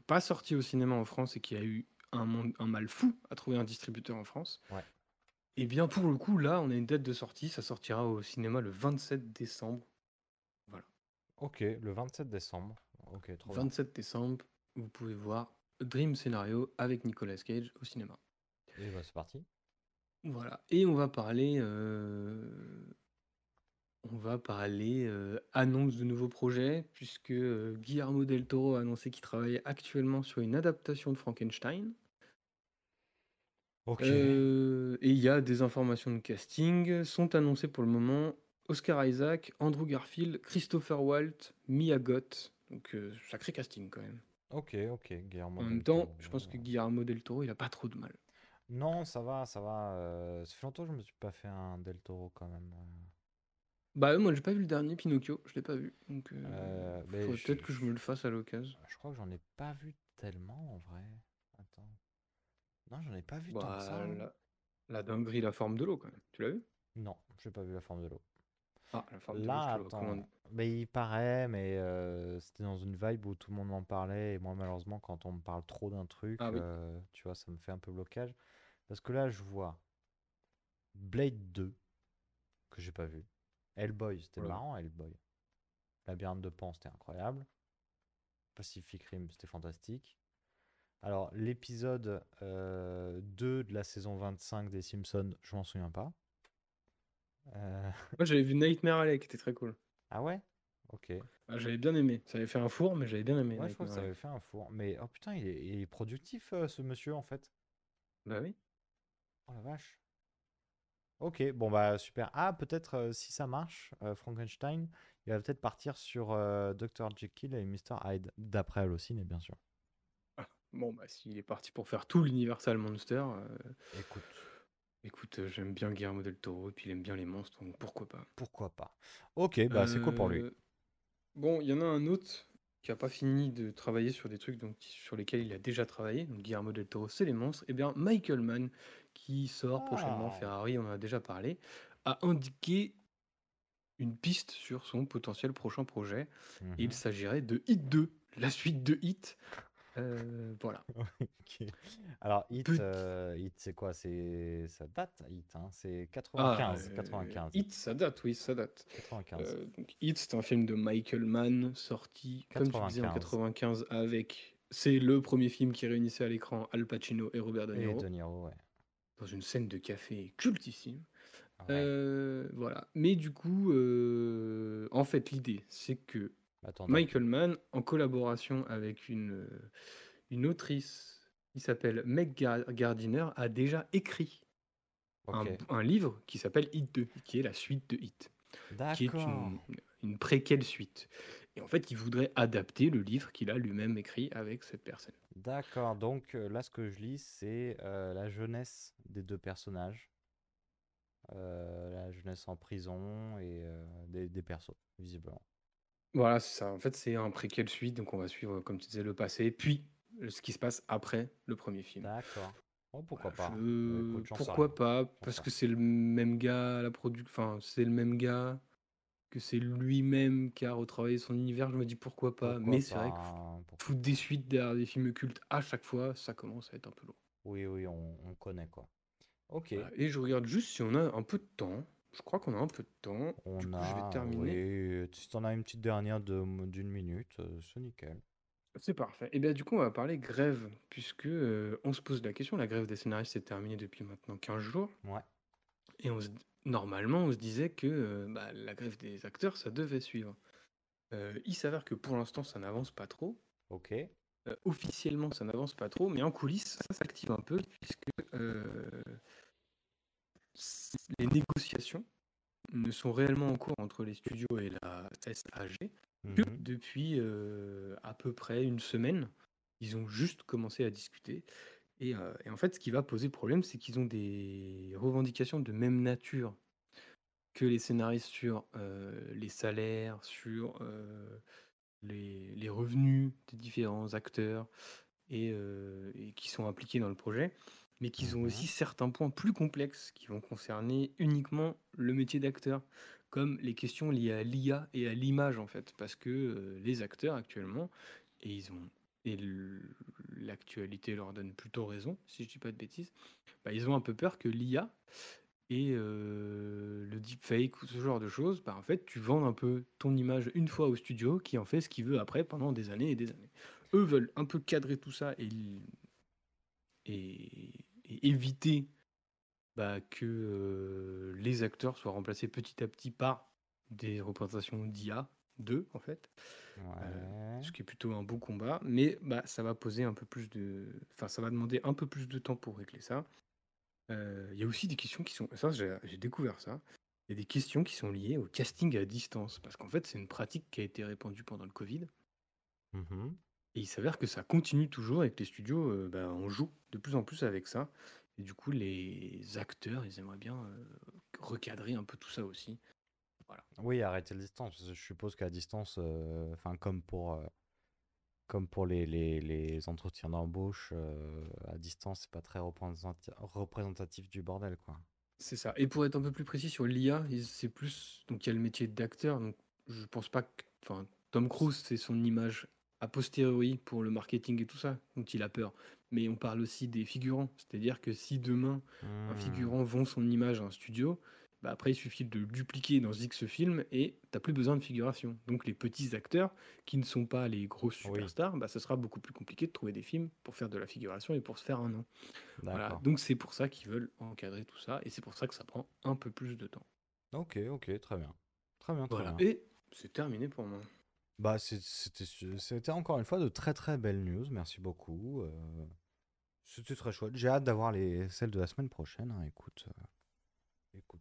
pas sorti au cinéma en France et qui a eu un, monde- un mal fou à trouver un distributeur en France. Ouais. Et bien pour le coup, là, on a une date de sortie, ça sortira au cinéma le 27 décembre. Ok, le 27 décembre. Ok, trop bien. 27 décembre, vous pouvez voir Dream Scenario avec Nicolas Cage au cinéma. Et bah, c'est parti. Voilà. Et on va parler. euh, On va parler euh, annonce de nouveaux projets, puisque euh, Guillermo del Toro a annoncé qu'il travaille actuellement sur une adaptation de Frankenstein. Ok. Euh, et il y a des informations de casting, sont annoncées pour le moment Oscar Isaac, Andrew Garfield, Christopher Walt, Mia Goth. Donc euh, sacré casting quand même. Ok, ok. Guillermo En del même temps, Toro. je pense que Guillermo del Toro, il a pas trop de mal. Non, ça va, ça va. euh, Ça fait longtemps que je me suis pas fait un Del Toro quand même. euh. Bah moi j'ai pas vu le dernier Pinocchio, je l'ai pas vu. Donc euh, Euh, mais faudrait je- peut-être que je me le fasse à l'occasion. Je crois que j'en ai pas vu tellement en vrai. Non, j'en ai pas vu tant Bah, que ça. hein. la, la dinguerie, la forme de l'eau quand même. Tu l'as vu? Non, j'ai pas vu la forme de l'eau. Ah, la forme de l'eau, Là, je te le attends. recommande. Mais il paraît, mais euh, c'était dans une vibe où tout le monde m'en parlait. Et moi, malheureusement, quand on me parle trop d'un truc, Ah oui. euh, tu vois, ça me fait un peu blocage. Parce que là, je vois Blade 2, que j'ai pas vu. Hellboy, c'était Ouais. marrant, Hellboy. Labyrinthe de Pan, c'était incroyable. Pacific Rim, c'était fantastique. Alors, l'épisode euh, 2 de la saison 25 des Simpsons, je m'en souviens pas. Euh, Moi j'avais vu Nightmare Alley qui était très cool. Ah ouais? Ok. Ah, j'avais bien aimé. Ça avait fait un four, mais j'avais bien aimé. Ouais, je crois que ça avait fait un four. Mais oh putain, il est, il est productif euh, ce monsieur en fait. Bah oui. Oh la vache. Ok, bon bah super. Ah, peut-être euh, si ça marche, Frankenstein, il va peut-être partir sur Dr. Jekyll et Mr. Hyde, d'après Allociné bien sûr. Bon, bah, s'il est parti pour faire tout l'Universal Monster, euh, Écoute, écoute, euh, j'aime bien Guillermo del Toro et puis il aime bien les monstres, donc pourquoi pas. pourquoi pas. Ok, bah c'est cool pour lui? Euh, Bon, il y en a un autre qui a pas fini de travailler sur des trucs donc, sur lesquels il a déjà travaillé. Donc Guillermo del Toro, c'est les monstres. Et bien Michael Mann, qui sort prochainement, Ah. Ferrari, on en a déjà parlé, a indiqué une piste sur son potentiel prochain projet. Mhm. Et il s'agirait de Hit 2, la suite de Hit. Euh, voilà. Ok. Alors, Hit, Peut- euh, Hit, c'est quoi? C'est ça date, Hit, hein? C'est Ah, 95, euh, 95, Hit, ça date, oui, ça date. 95. Euh, donc Hit, c'est un film de Michael Mann, sorti, comme tu disais, en 95. 95, avec... C'est le premier film qui réunissait à l'écran Al Pacino et Robert De Et Niro, De Niro, ouais. dans une scène de café cultissime. Ouais. Euh, voilà. Mais du coup, euh, en fait, l'idée, c'est que Attends, Michael Mann, en collaboration avec une, euh, une autrice qui s'appelle Meg Gar- Gardiner, a déjà écrit un, livre qui s'appelle Hit 2, qui est la suite de Hit, qui est une, une préquelle suite. Et en fait, il voudrait adapter le livre qu'il a lui-même écrit avec cette personne. D'accord. Donc euh, là, ce que je lis, c'est euh, la jeunesse des deux personnages. Euh, la jeunesse en prison et euh, des, des persos, visiblement. Voilà, c'est ça. En fait, c'est un préquel suite, donc on va suivre, comme tu disais, le passé, puis ce qui se passe après le premier film. D'accord. Oh, pourquoi Voilà, pas? je- écoute, Pourquoi rien. pas? Parce que c'est le même gars, à la enfin, c'est le même gars, que c'est lui-même qui a retravaillé son univers. Je me dis pourquoi pas. Pourquoi Mais c'est vrai que foutre des suites derrière des films cultes à chaque fois, ça commence à être un peu lourd. Oui, oui, on, on connaît quoi. Ok. Voilà. Et je regarde juste si on a un peu de temps. Je crois qu'on a un peu de temps. On du coup, a, je vais terminer. oui, si t'en as une petite dernière de, d'une minute, euh, c'est nickel. C'est parfait. Et bien du coup, on va parler grève, puisque euh, on se pose la question. La grève des scénaristes est terminée depuis maintenant 15 jours. Ouais. Et on se- normalement, on se disait que euh, bah, la grève des acteurs, ça devait suivre. Il s'avère que pour l'instant, ça n'avance pas trop. Ok. Officiellement, ça n'avance pas trop, mais en coulisses, ça s'active un peu, puisque les négociations ne sont réellement en cours entre les studios et la SAG que Mhm. depuis euh, à peu près une semaine. Ils ont juste commencé à discuter. Et, euh, et en fait, ce qui va poser problème, c'est qu'ils ont des revendications de même nature que les scénaristes sur euh, les salaires, sur les, les revenus des différents acteurs et, et qui sont impliqués dans le projet, mais qu'ils ont Mhm. aussi certains points plus complexes qui vont concerner uniquement le métier d'acteur, comme les questions liées à l'IA et à l'image en fait, parce que euh, les acteurs actuellement, et ils ont et l'actualité leur donne plutôt raison, si je dis pas de bêtises, bah, ils ont un peu peur que l'IA et euh, le deepfake ou ce genre de choses, bah, en fait, tu vends un peu ton image une fois au studio qui en fait ce qu'il veut après pendant des années et des années. Eux veulent un peu cadrer tout ça et, et, et éviter bah, que euh, les acteurs soient remplacés petit à petit par des représentations d'IA, d'eux en fait. Euh, ce qui est plutôt un beau combat, mais bah, ça va poser un peu plus de... Enfin, ça va demander un peu plus de temps pour régler ça. Euh, Il y a aussi des questions qui sont... Ça, j'ai découvert ça. Il y a des questions qui sont liées au casting à distance, parce qu'en fait, c'est une pratique qui a été répandue pendant le Covid, Mhm. Et il s'avère que ça continue toujours et que les studios, euh, bah, on joue de plus en plus avec ça. Et du coup, les acteurs, ils aimeraient bien euh, recadrer un peu tout ça aussi. Voilà. Oui, arrêter la distance. parce que Je suppose qu'à distance, euh, enfin comme pour comme pour les, les, les entretiens d'embauche, à distance, c'est pas très représentati- représentatif du bordel, quoi. C'est ça. Et pour être un peu plus précis sur l'IA, il- c'est plus. Donc il y a le métier d'acteur. Donc je pense pas que. Enfin, Tom Cruise, c'est son image a posteriori pour le marketing et tout ça, dont il a peur. Mais on parle aussi des figurants. C'est-à-dire que si demain un Hmm. figurant vend son image à un studio, bah après il suffit de le dupliquer dans X film et t'as plus besoin de figuration. Donc les petits acteurs qui ne sont pas les grosses Oui. superstars, bah, ce sera beaucoup plus compliqué de trouver des films pour faire de la figuration et pour se faire un nom. Voilà. Donc c'est pour ça qu'ils veulent encadrer tout ça et c'est pour ça que ça prend un peu plus de temps. Ok, ok, très bien. Très bien, très Voilà. bien. Et c'est terminé pour moi. Bah, c'était encore une fois de très très belles news. Merci beaucoup. euh, C'était très chouette. J'ai hâte d'avoir les celles de la semaine prochaine. hein, Écoute, euh, écoute.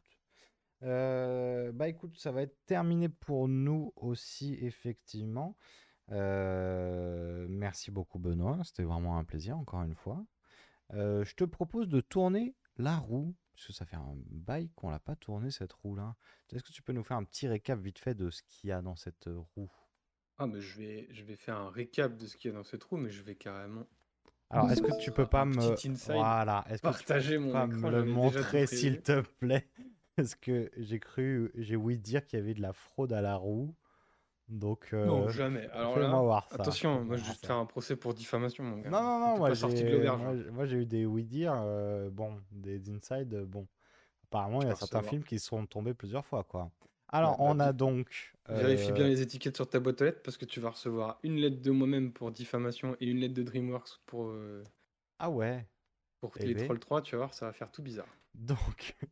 Euh, bah écoute, ça va être terminé pour nous aussi effectivement. Merci beaucoup Benoît. C'était vraiment un plaisir encore une fois. Je te propose de tourner la roue parce que ça fait un bail qu'on l'a pas tourné cette roue là. Est-ce que tu peux nous faire un petit récap vite fait de ce qu'il y a dans cette roue? Ah, mais je vais, je vais faire un récap de ce qu'il y a dans cette roue, mais je vais carrément Alors, est-ce que tu peux pas me... Voilà, est-ce que tu partager peux mon pas écran, me le montrer, s'il te plaît? Parce que j'ai cru, j'ai ouï dire qu'il y avait de la fraude à la roue. Donc, Non, euh, jamais. Alors là, voir ça. attention, moi je vais faire un procès pour diffamation, mon gars. Non, non, non, moi j'ai hein. j'ai- moi, j'ai eu des oui-dire, euh, bon, des inside, euh, bon. Apparemment, il y a certains films qui sont tombés plusieurs fois, quoi. Alors, bah, on a vi- donc... Vérifie bien euh, les étiquettes sur ta boîte aux lettres parce que tu vas recevoir une lettre de moi-même pour diffamation et une lettre de DreamWorks pour, euh, Ah ouais, pour Eh les ben. Trolls 3. Tu vas voir, ça va faire tout bizarre. donc...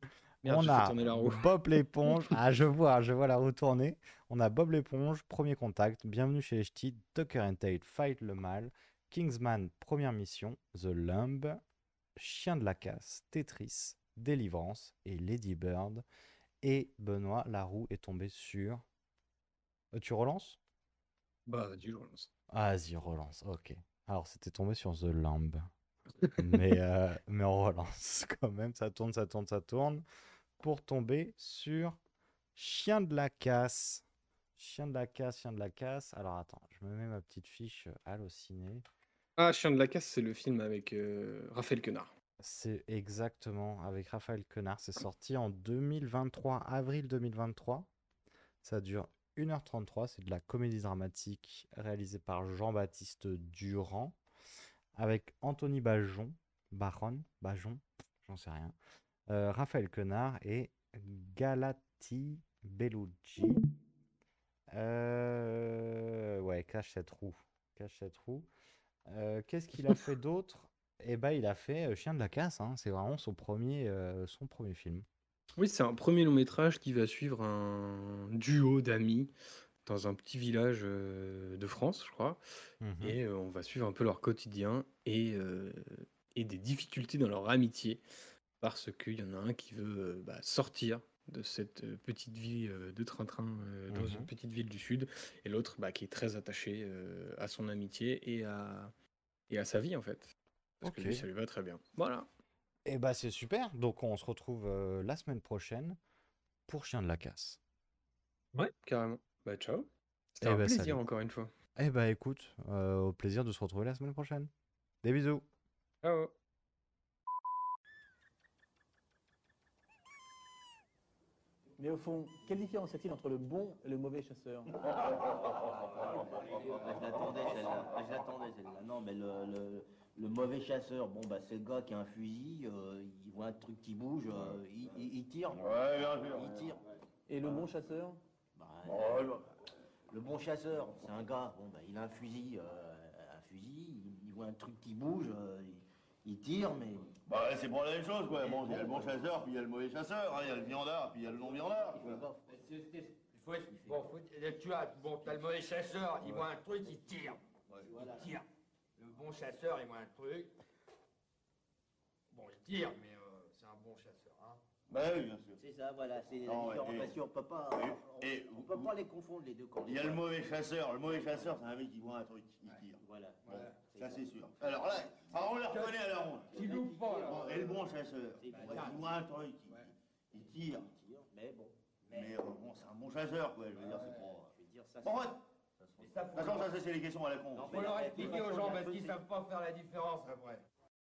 Merde, on a tourner la roue. Bob l'éponge. Ah, je vois, je vois la roue tourner. On a Bob l'éponge, premier contact, bienvenue chez les ch'tis, Tucker and Tate, fight le mal, Kingsman, première mission, The Lumb, Chien de la casse, Tetris, Délivrance et Lady Bird. Et Benoît, la roue est tombée sur. Euh, tu relances? Bah, vas-y, je relance. Ah, Vas-y, relance, ok. Alors, c'était tombé sur The Lamb. mais, euh, mais on relance quand même, ça tourne, ça tourne, ça tourne. Pour tomber sur Chien de la casse. Chien de la casse, chien de la casse. Alors attends, je me mets ma petite fiche euh, Allociné. Ah, Chien de la casse, c'est le film avec euh, Raphaël Quenard. C'est exactement avec Raphaël Quenard. C'est sorti en 2023, avril 2023. Ça dure 1h33. C'est de la comédie dramatique réalisée par Jean-Baptiste Durand avec Anthony Bajon, Baron, Bajon, j'en sais rien. euh, Raphaël Quenard et Galati Bellucci. Euh, ouais, cache cette roue. Cache cette roue. Euh, Qu'est-ce qu'il a fait d'autre? Eh ben, il a fait euh, Chien de la casse. hein. C'est vraiment son premier, euh, son premier film. Oui, c'est un premier long métrage qui va suivre un duo d'amis dans un petit village euh, de France, je crois. Mhm. Et euh, on va suivre un peu leur quotidien et, et des difficultés dans leur amitié. Parce qu'il y en a un qui veut bah, sortir de cette petite vie de train-train dans une Mhm. petite ville du sud. Et l'autre bah, qui est très attaché à son amitié et à, et à sa vie, en fait. Parce que lui, Ok. ça lui va très bien. Voilà. Eh ben, c'est super. Donc, on se retrouve euh, la semaine prochaine pour Chien de la casse. Ouais, carrément. Bah, ciao. C'était Eh un ben, plaisir, salut. encore une fois. Eh ben, écoute, euh, au plaisir de se retrouver la semaine prochaine. Des bisous. Ciao. Mais au fond, quelle différence y a-t-il entre le bon et le mauvais chasseur? Je l'attendais celle-là. Je l'attendais celle-là. Non, mais le, le, le mauvais chasseur, bon, bah, c'est le gars qui a un fusil, euh, il voit un truc qui bouge, euh, il, il- il tire. Ouais, bien sûr. Il tire. Et le bon chasseur Bah, le, le bon chasseur, c'est un gars, bon, bah, il a un fusil, euh, un fusil, il, il voit un truc qui bouge, euh, il, il tire, mais. Bah, c'est pour la même chose, quoi. Bon, il y a le bon chasseur, puis il y a le mauvais chasseur, hein. il y a le viandard, puis il y a le non-viandard. quoi. Il faut être- bon, faut- euh, tu as, bon, t'as le mauvais chasseur, il voit un truc, il tire. Il tire. Le bon chasseur, il voit un truc. Bon, il tire, mais euh, c'est un bon chasseur. Hein. Bah oui, bien sûr. C'est ça, voilà, c'est la Non, différenciation. On peut pas, on, et on peut pas les confondre les deux quand Il y a le mauvais chasseur. Le mauvais chasseur, c'est un mec qui voit un truc, il tire. Voilà. Bon, ça c'est sûr. Alors là, alors on les reconnaît à la ronde. Pas, là. Bon, et le bon chasseur, il voit un truc, il, il tire. Mais bon. Mais euh, bon, c'est un bon chasseur, quoi. Je veux dire, c'est pas. Je veux dire, ça, Bon, ouais. Et ça, De toute façon, ça, c'est les questions à la con. faut leur expliquer aux gens parce qu'ils savent pas faire la différence après.